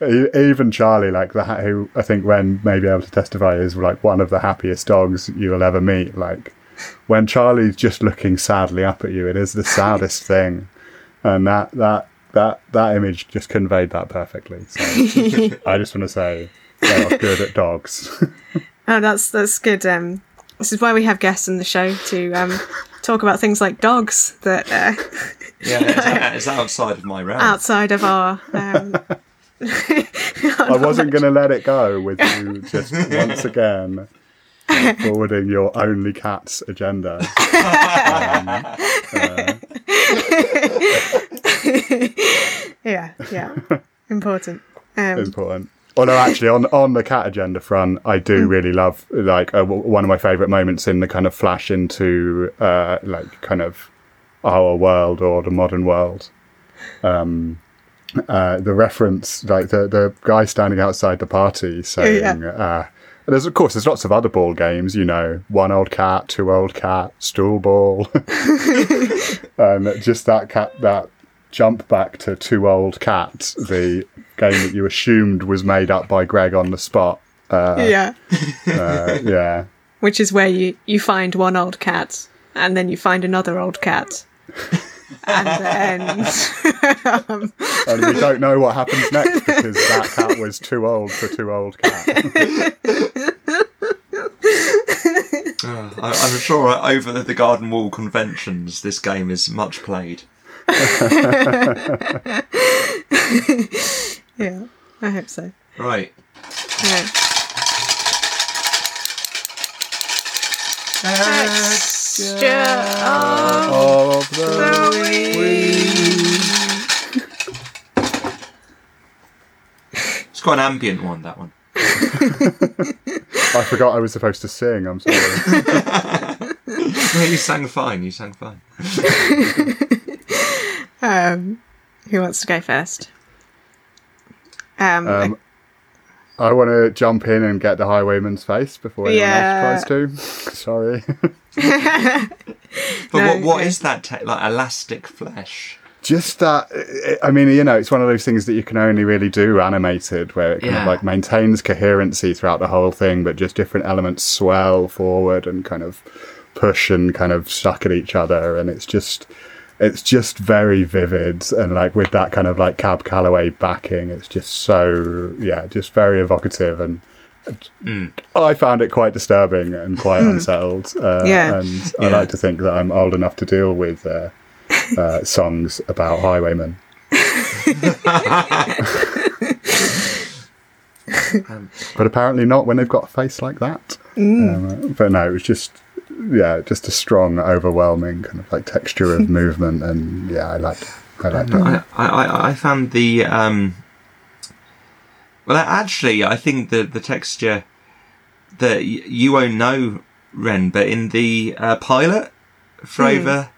Speaker 3: even Charlie, like the who I think Ren may be able to testify is like one of the happiest dogs you will ever meet. Like when Charlie's just looking sadly up at you, it is the saddest thing, and that that that that image just conveyed that perfectly. So I just want to say they are good at dogs.
Speaker 2: Oh, that's that's good. Um, this is why we have guests in the show to um, talk about things like dogs that uh,
Speaker 1: Yeah, it's, it's outside of my realm.
Speaker 2: outside of our. Um,
Speaker 3: I wasn't going to let it go with you just once again uh, forwarding your only cat's agenda.
Speaker 2: yeah, yeah, important. Um,
Speaker 3: important. Although actually, on on the cat agenda front, I do really love like uh, w- one of my favourite moments in the kind of flash into uh, like kind of our world or the modern world. Um, uh, the reference, like the the guy standing outside the party saying, uh, "There's of course there's lots of other ball games, you know, one old cat, two old cat, stool ball, and just that cat that." Jump back to two old cats, the game that you assumed was made up by Greg on the spot. Uh,
Speaker 2: yeah,
Speaker 3: uh, yeah,
Speaker 2: which is where you you find one old cat and then you find another old cat, and then
Speaker 3: and we don't know what happens next because that cat was too old for two old cat.
Speaker 1: Uh, I'm sure over the garden wall conventions, this game is much played.
Speaker 2: yeah, I hope so.
Speaker 1: Right.
Speaker 2: Yeah. Texture of
Speaker 3: of the
Speaker 2: the
Speaker 1: It's quite an ambient one, that one.
Speaker 3: I forgot I was supposed to sing. I'm sorry.
Speaker 1: No, you sang fine, you sang fine.
Speaker 2: Um, who wants to go first? Um,
Speaker 3: Um, I want to jump in and get the highwayman's face before anyone
Speaker 2: Yeah.
Speaker 3: else tries to. Sorry.
Speaker 1: But
Speaker 2: No,
Speaker 1: what, what
Speaker 2: yeah.
Speaker 1: is that, te- like, elastic flesh?
Speaker 3: Just that, I mean, you know, it's one of those things that you can only really do animated, where it kind of like maintains coherency throughout the whole thing, but just different elements swell forward and kind of push and kind of suck at each other, and it's just, it's just very vivid, and like with that kind of like Cab Calloway backing, it's just so yeah, just very evocative and. I found it quite disturbing and quite unsettled. Uh,
Speaker 2: Yeah.
Speaker 3: And I
Speaker 1: Yeah.
Speaker 3: like to think that I'm old enough to deal with uh, uh, songs about highwaymen. but apparently not when they've got a face like that. Um, but no, it was just yeah, just a strong, overwhelming kind of like texture of movement, and yeah, I liked it. I liked it.
Speaker 1: I, I, I found the um, well, actually, I think the the texture that you won't know, Ren, but in the uh, pilot for over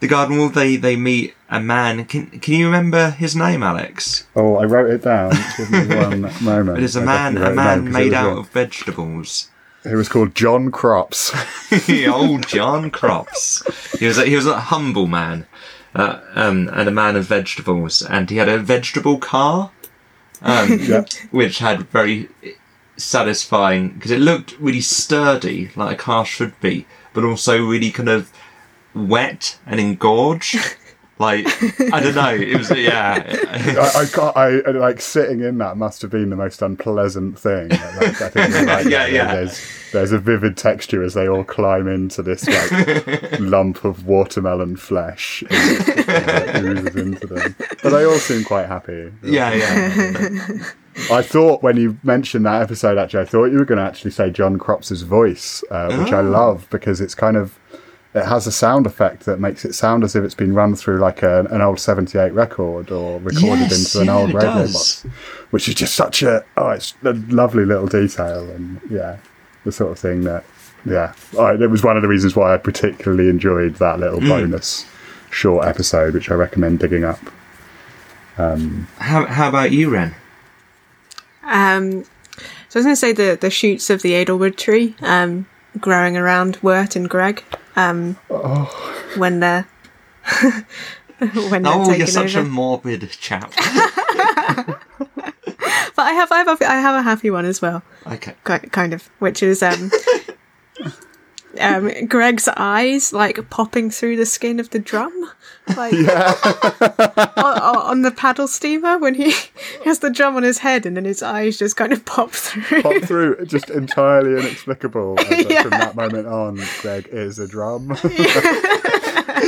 Speaker 1: the Garden Wall, they they meet a man. Can can you remember his name, Alex?
Speaker 3: Oh, I wrote it down. Give me one moment.
Speaker 1: It is a man, a
Speaker 3: wrote it down
Speaker 1: man made out of vegetables.
Speaker 3: It was called John Crops.
Speaker 1: Old John Crops. He was a, he was a humble man, uh, um, and a man of vegetables, and he had a vegetable car, um,
Speaker 3: yeah.
Speaker 1: which had very satisfying because it looked really sturdy, like a car should be, but also really kind of wet and engorged. Like I don't know, it was yeah.
Speaker 3: I, I got I like sitting in that must have been the most unpleasant thing. Like, I think you're
Speaker 1: Yeah, yeah.
Speaker 3: There's there's a vivid texture as they all climb into this like lump of watermelon flesh and, uh, oozes into them. But they all seem quite happy.
Speaker 1: yeah, yeah.
Speaker 3: I thought when you mentioned that episode, actually, I thought you were going to actually say John Crops's voice, uh, which I
Speaker 1: Oh.
Speaker 3: love because it's kind of it has a sound effect that makes it sound as if it's been run through like a, an old 78 record or recorded
Speaker 1: Yes,
Speaker 3: into an
Speaker 1: yeah,
Speaker 3: old
Speaker 1: it
Speaker 3: radio
Speaker 1: does.
Speaker 3: box, which is just such a oh, it's a lovely little detail and yeah, the sort of thing that yeah, I, it was one of the reasons why I particularly enjoyed that little
Speaker 1: Hmm.
Speaker 3: bonus short episode, which I recommend digging up.
Speaker 1: How how about you, Ren?
Speaker 2: Um, so I was going to say the the shoots of the Edelwood tree um, growing around Wirt and Greg um, when they're when they're
Speaker 1: Oh,
Speaker 2: taking
Speaker 1: you're such
Speaker 2: over.
Speaker 1: a morbid chap.
Speaker 2: But I have I have a, I have a happy one as well,
Speaker 1: Okay.
Speaker 2: ki- kind of, which is um. Um, Greg's eyes like popping through the skin of the drum, like on, on the paddle steamer when he has the drum on his head and then his eyes just kind of pop through.
Speaker 3: pop through, just entirely inexplicable.
Speaker 2: Yeah.
Speaker 3: From that moment on, Greg is a drum,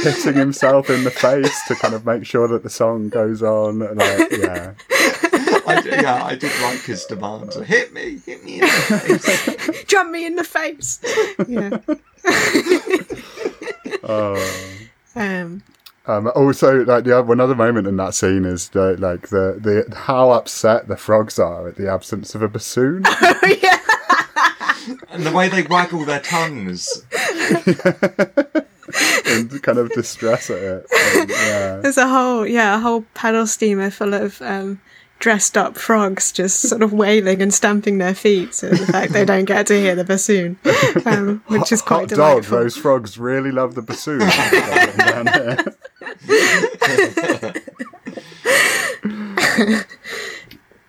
Speaker 3: hitting himself in the face to kind of make sure that the song goes on. And like, yeah,
Speaker 1: I, d- yeah, I did like his demands. Hit me, hit me in the face.
Speaker 2: drum me in the face. Yeah.
Speaker 3: oh.
Speaker 2: Um,
Speaker 3: also, like the other, one other moment in that scene is the, like the, the how upset the frogs are at the absence of a bassoon.
Speaker 2: oh, yeah.
Speaker 1: And the way they waggle their tongues.
Speaker 3: and kind of distress at it. And, yeah.
Speaker 2: There's a whole yeah, a whole paddle steamer full of um, dressed up frogs just sort of wailing and stamping their feet so the fact they don't get to hear the bassoon, um, which is quite
Speaker 3: Hot dog,
Speaker 2: delightful.
Speaker 3: those frogs really love the bassoon.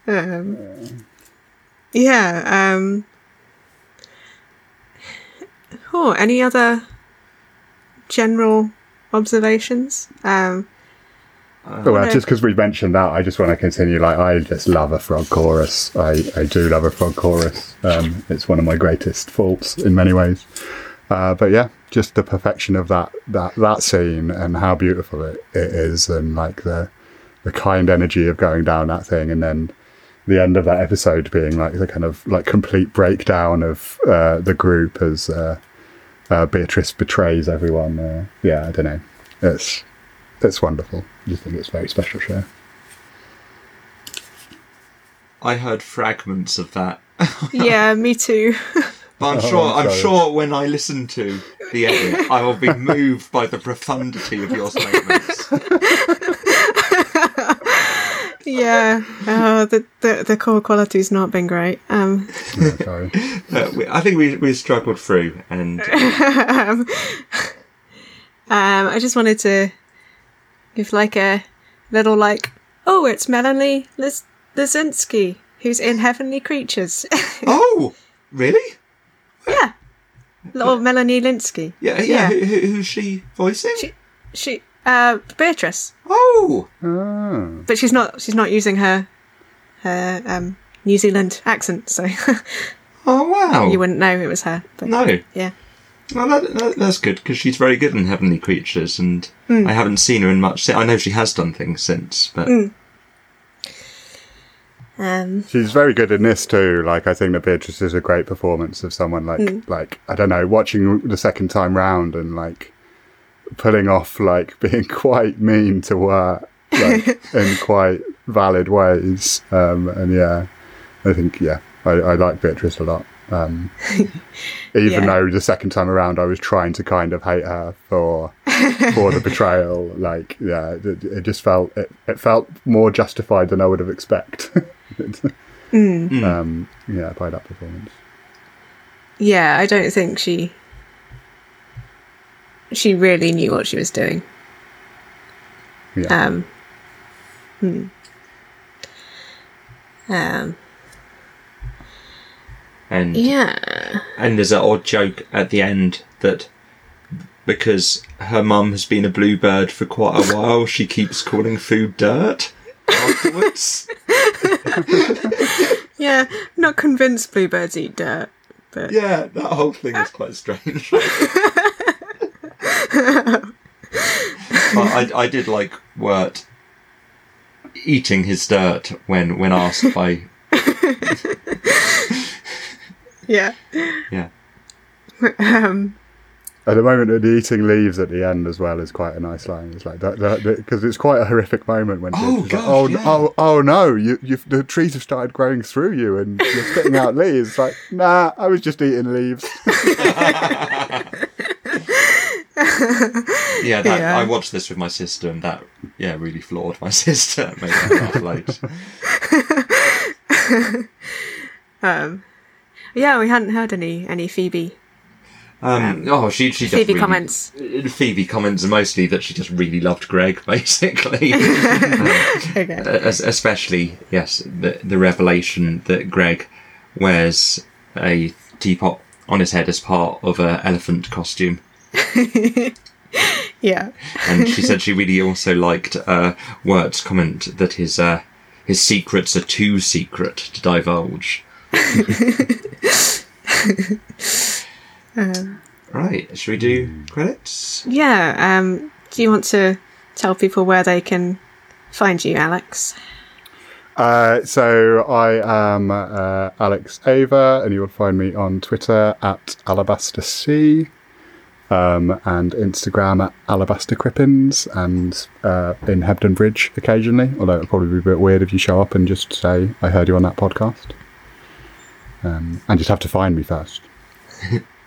Speaker 2: Um, yeah. Um, oh, any other general observations? Um,
Speaker 3: Oh, well, just because we mentioned that, I just want to continue. Like, I just love a frog chorus. I, I do love a frog chorus. Um, it's one of my greatest faults in many ways. Uh, but yeah, just the perfection of that that that scene and how beautiful it, it is, and like the the kind energy of going down that thing, and then the end of that episode being like the kind of like complete breakdown of uh, the group as uh, uh, Beatrice betrays everyone. Uh, yeah, I don't know. It's it's wonderful. I think it's a very special show.
Speaker 1: I heard fragments of that.
Speaker 2: yeah, me too.
Speaker 1: But I'm
Speaker 3: Oh,
Speaker 1: sure
Speaker 3: I'm
Speaker 1: I'm sure when I listen to the edit I will be moved by the profundity of your statements.
Speaker 2: yeah, oh, the, the the core quality's not been great. Um,
Speaker 3: Yeah, sorry.
Speaker 1: We, I think we we struggled through and
Speaker 2: um, I just wanted to give like a little like, oh, it's Melanie Liz- Lizinski who's in Heavenly Creatures.
Speaker 1: Oh really?
Speaker 2: Yeah, little Melanie Lynskey.
Speaker 1: Yeah, yeah.
Speaker 2: Yeah.
Speaker 1: Who, who, who's she voicing?
Speaker 2: She, she, uh, Beatrice,
Speaker 1: Oh,
Speaker 3: Oh.
Speaker 2: but she's not. She's not using her her um New Zealand accent, so
Speaker 1: oh wow.
Speaker 2: you wouldn't know it was her. But
Speaker 1: no.
Speaker 2: yeah.
Speaker 1: Well, that, that, that's good because she's very good in Heavenly Creatures, and
Speaker 2: Hmm.
Speaker 1: I haven't seen her in much. I know she has done things since, but
Speaker 2: Um,
Speaker 3: She's very good in this too. Like I think that Beatrice is a great performance of someone like like I don't know, watching the second time round and like pulling off like being quite mean to her like in quite valid ways. Um, and yeah, I think yeah, I, I like Beatrice a lot. Um, even
Speaker 2: Yeah.
Speaker 3: though the second time around I was trying to kind of hate her for for the betrayal, like yeah, it, it just felt it, it felt more justified than I would have expected. Um, yeah, by that performance.
Speaker 2: yeah, I don't think she she really knew what she was doing.
Speaker 3: Yeah.
Speaker 2: Um, hmm. um,
Speaker 1: And
Speaker 2: yeah,
Speaker 1: and there's an odd joke at the end that because her mum has been a bluebird for quite a while, she keeps calling food dirt afterwards.
Speaker 2: yeah. Not convinced bluebirds eat dirt, but
Speaker 1: yeah, that whole thing is quite strange. But I, I did like Wirt eating his dirt when when asked by
Speaker 2: yeah.
Speaker 1: yeah.
Speaker 2: Um,
Speaker 3: At the moment of the eating leaves at the end as well is quite a nice line. It's like that because it's quite a horrific moment when
Speaker 1: Oh,
Speaker 3: it's like, oh,
Speaker 1: yeah.
Speaker 3: oh, oh no, you, you've, the trees have started growing through you and you're spitting out leaves. It's like, nah, I was just eating leaves.
Speaker 1: Yeah, that,
Speaker 2: Yeah.
Speaker 1: I watched this with my sister, and that yeah really floored my sister. Made her laugh loads.
Speaker 2: um, yeah, we hadn't heard any any Phoebe
Speaker 1: Um, oh, she she just
Speaker 2: Phoebe
Speaker 1: really,
Speaker 2: comments.
Speaker 1: Phoebe comments mostly that she just really loved Greg, basically. Um,
Speaker 2: Okay.
Speaker 1: especially yes, the the revelation that Greg wears a teapot on his head as part of a elephant costume.
Speaker 2: Yeah.
Speaker 1: and she said she really also liked uh, Wirt's comment that his uh, his secrets are too secret to divulge. Right, should we do credits?
Speaker 2: Yeah. Um, do you want to tell people where they can find you, Alex?
Speaker 3: Uh, so I am uh, Alex Ava, and you will find me on Twitter at Alabaster C, um, and Instagram at Alabaster Crippins, and uh, in Hebden Bridge occasionally. Although it'll probably be a bit weird if you show up and just say I heard you on that podcast, um, and just have to find me first.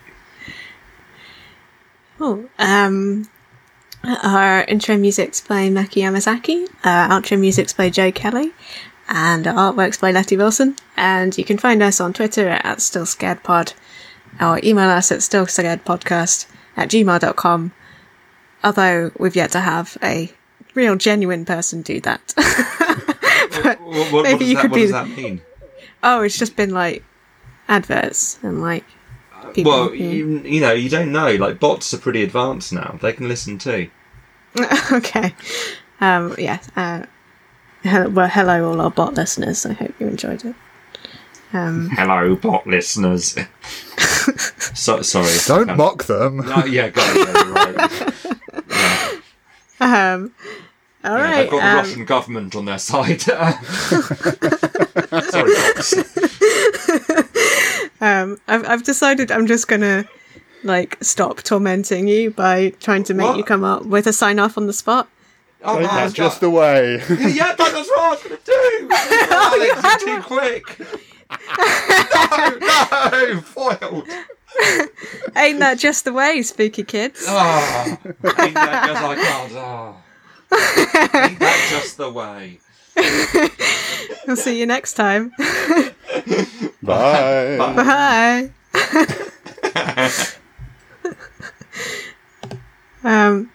Speaker 2: Oh, um, our intro music's by Maki Yamazaki, our outro music's by Joe Kelly, and our artwork's by Letty Wilson. And you can find us on Twitter at StillScaredPod, or email us at stillscaredpodcast at gmail.com. Although we've yet to have a real genuine person do that.
Speaker 1: What, what, what
Speaker 2: Maybe you
Speaker 1: that,
Speaker 2: could be-
Speaker 1: does that mean?
Speaker 2: oh, it's just been like adverts and like people.
Speaker 1: Well,
Speaker 2: who-
Speaker 1: you, you know, you don't know. Like bots are pretty advanced now; they can listen too.
Speaker 2: okay. Um, yeah. Uh, hello, well, hello, all our bot listeners. I hope you enjoyed it. Um,
Speaker 1: Hello, bot listeners. so, sorry.
Speaker 3: Don't
Speaker 1: Um,
Speaker 3: mock them.
Speaker 1: Oh, yeah, got it. yeah, right. Yeah.
Speaker 2: um, all
Speaker 1: Yeah,
Speaker 2: right.
Speaker 1: they've got the
Speaker 2: um,
Speaker 1: Russian government on their side. Sorry, bots.
Speaker 2: Um, I've, I've decided I'm just gonna like stop tormenting you by trying to make
Speaker 1: What?
Speaker 2: you come up with a sign off on the spot.
Speaker 1: Oh,
Speaker 3: Ain't
Speaker 1: man,
Speaker 3: that just the way?
Speaker 1: Yeah, that- that's what I was going to do. Alex, you're too quick. no, no, foiled.
Speaker 2: Ain't that just the way, spooky kids?
Speaker 1: Oh, ain't that just I can't. Oh. Ain't that just the way?
Speaker 2: We'll see you next time.
Speaker 3: Bye.
Speaker 2: Bye. Bye. um.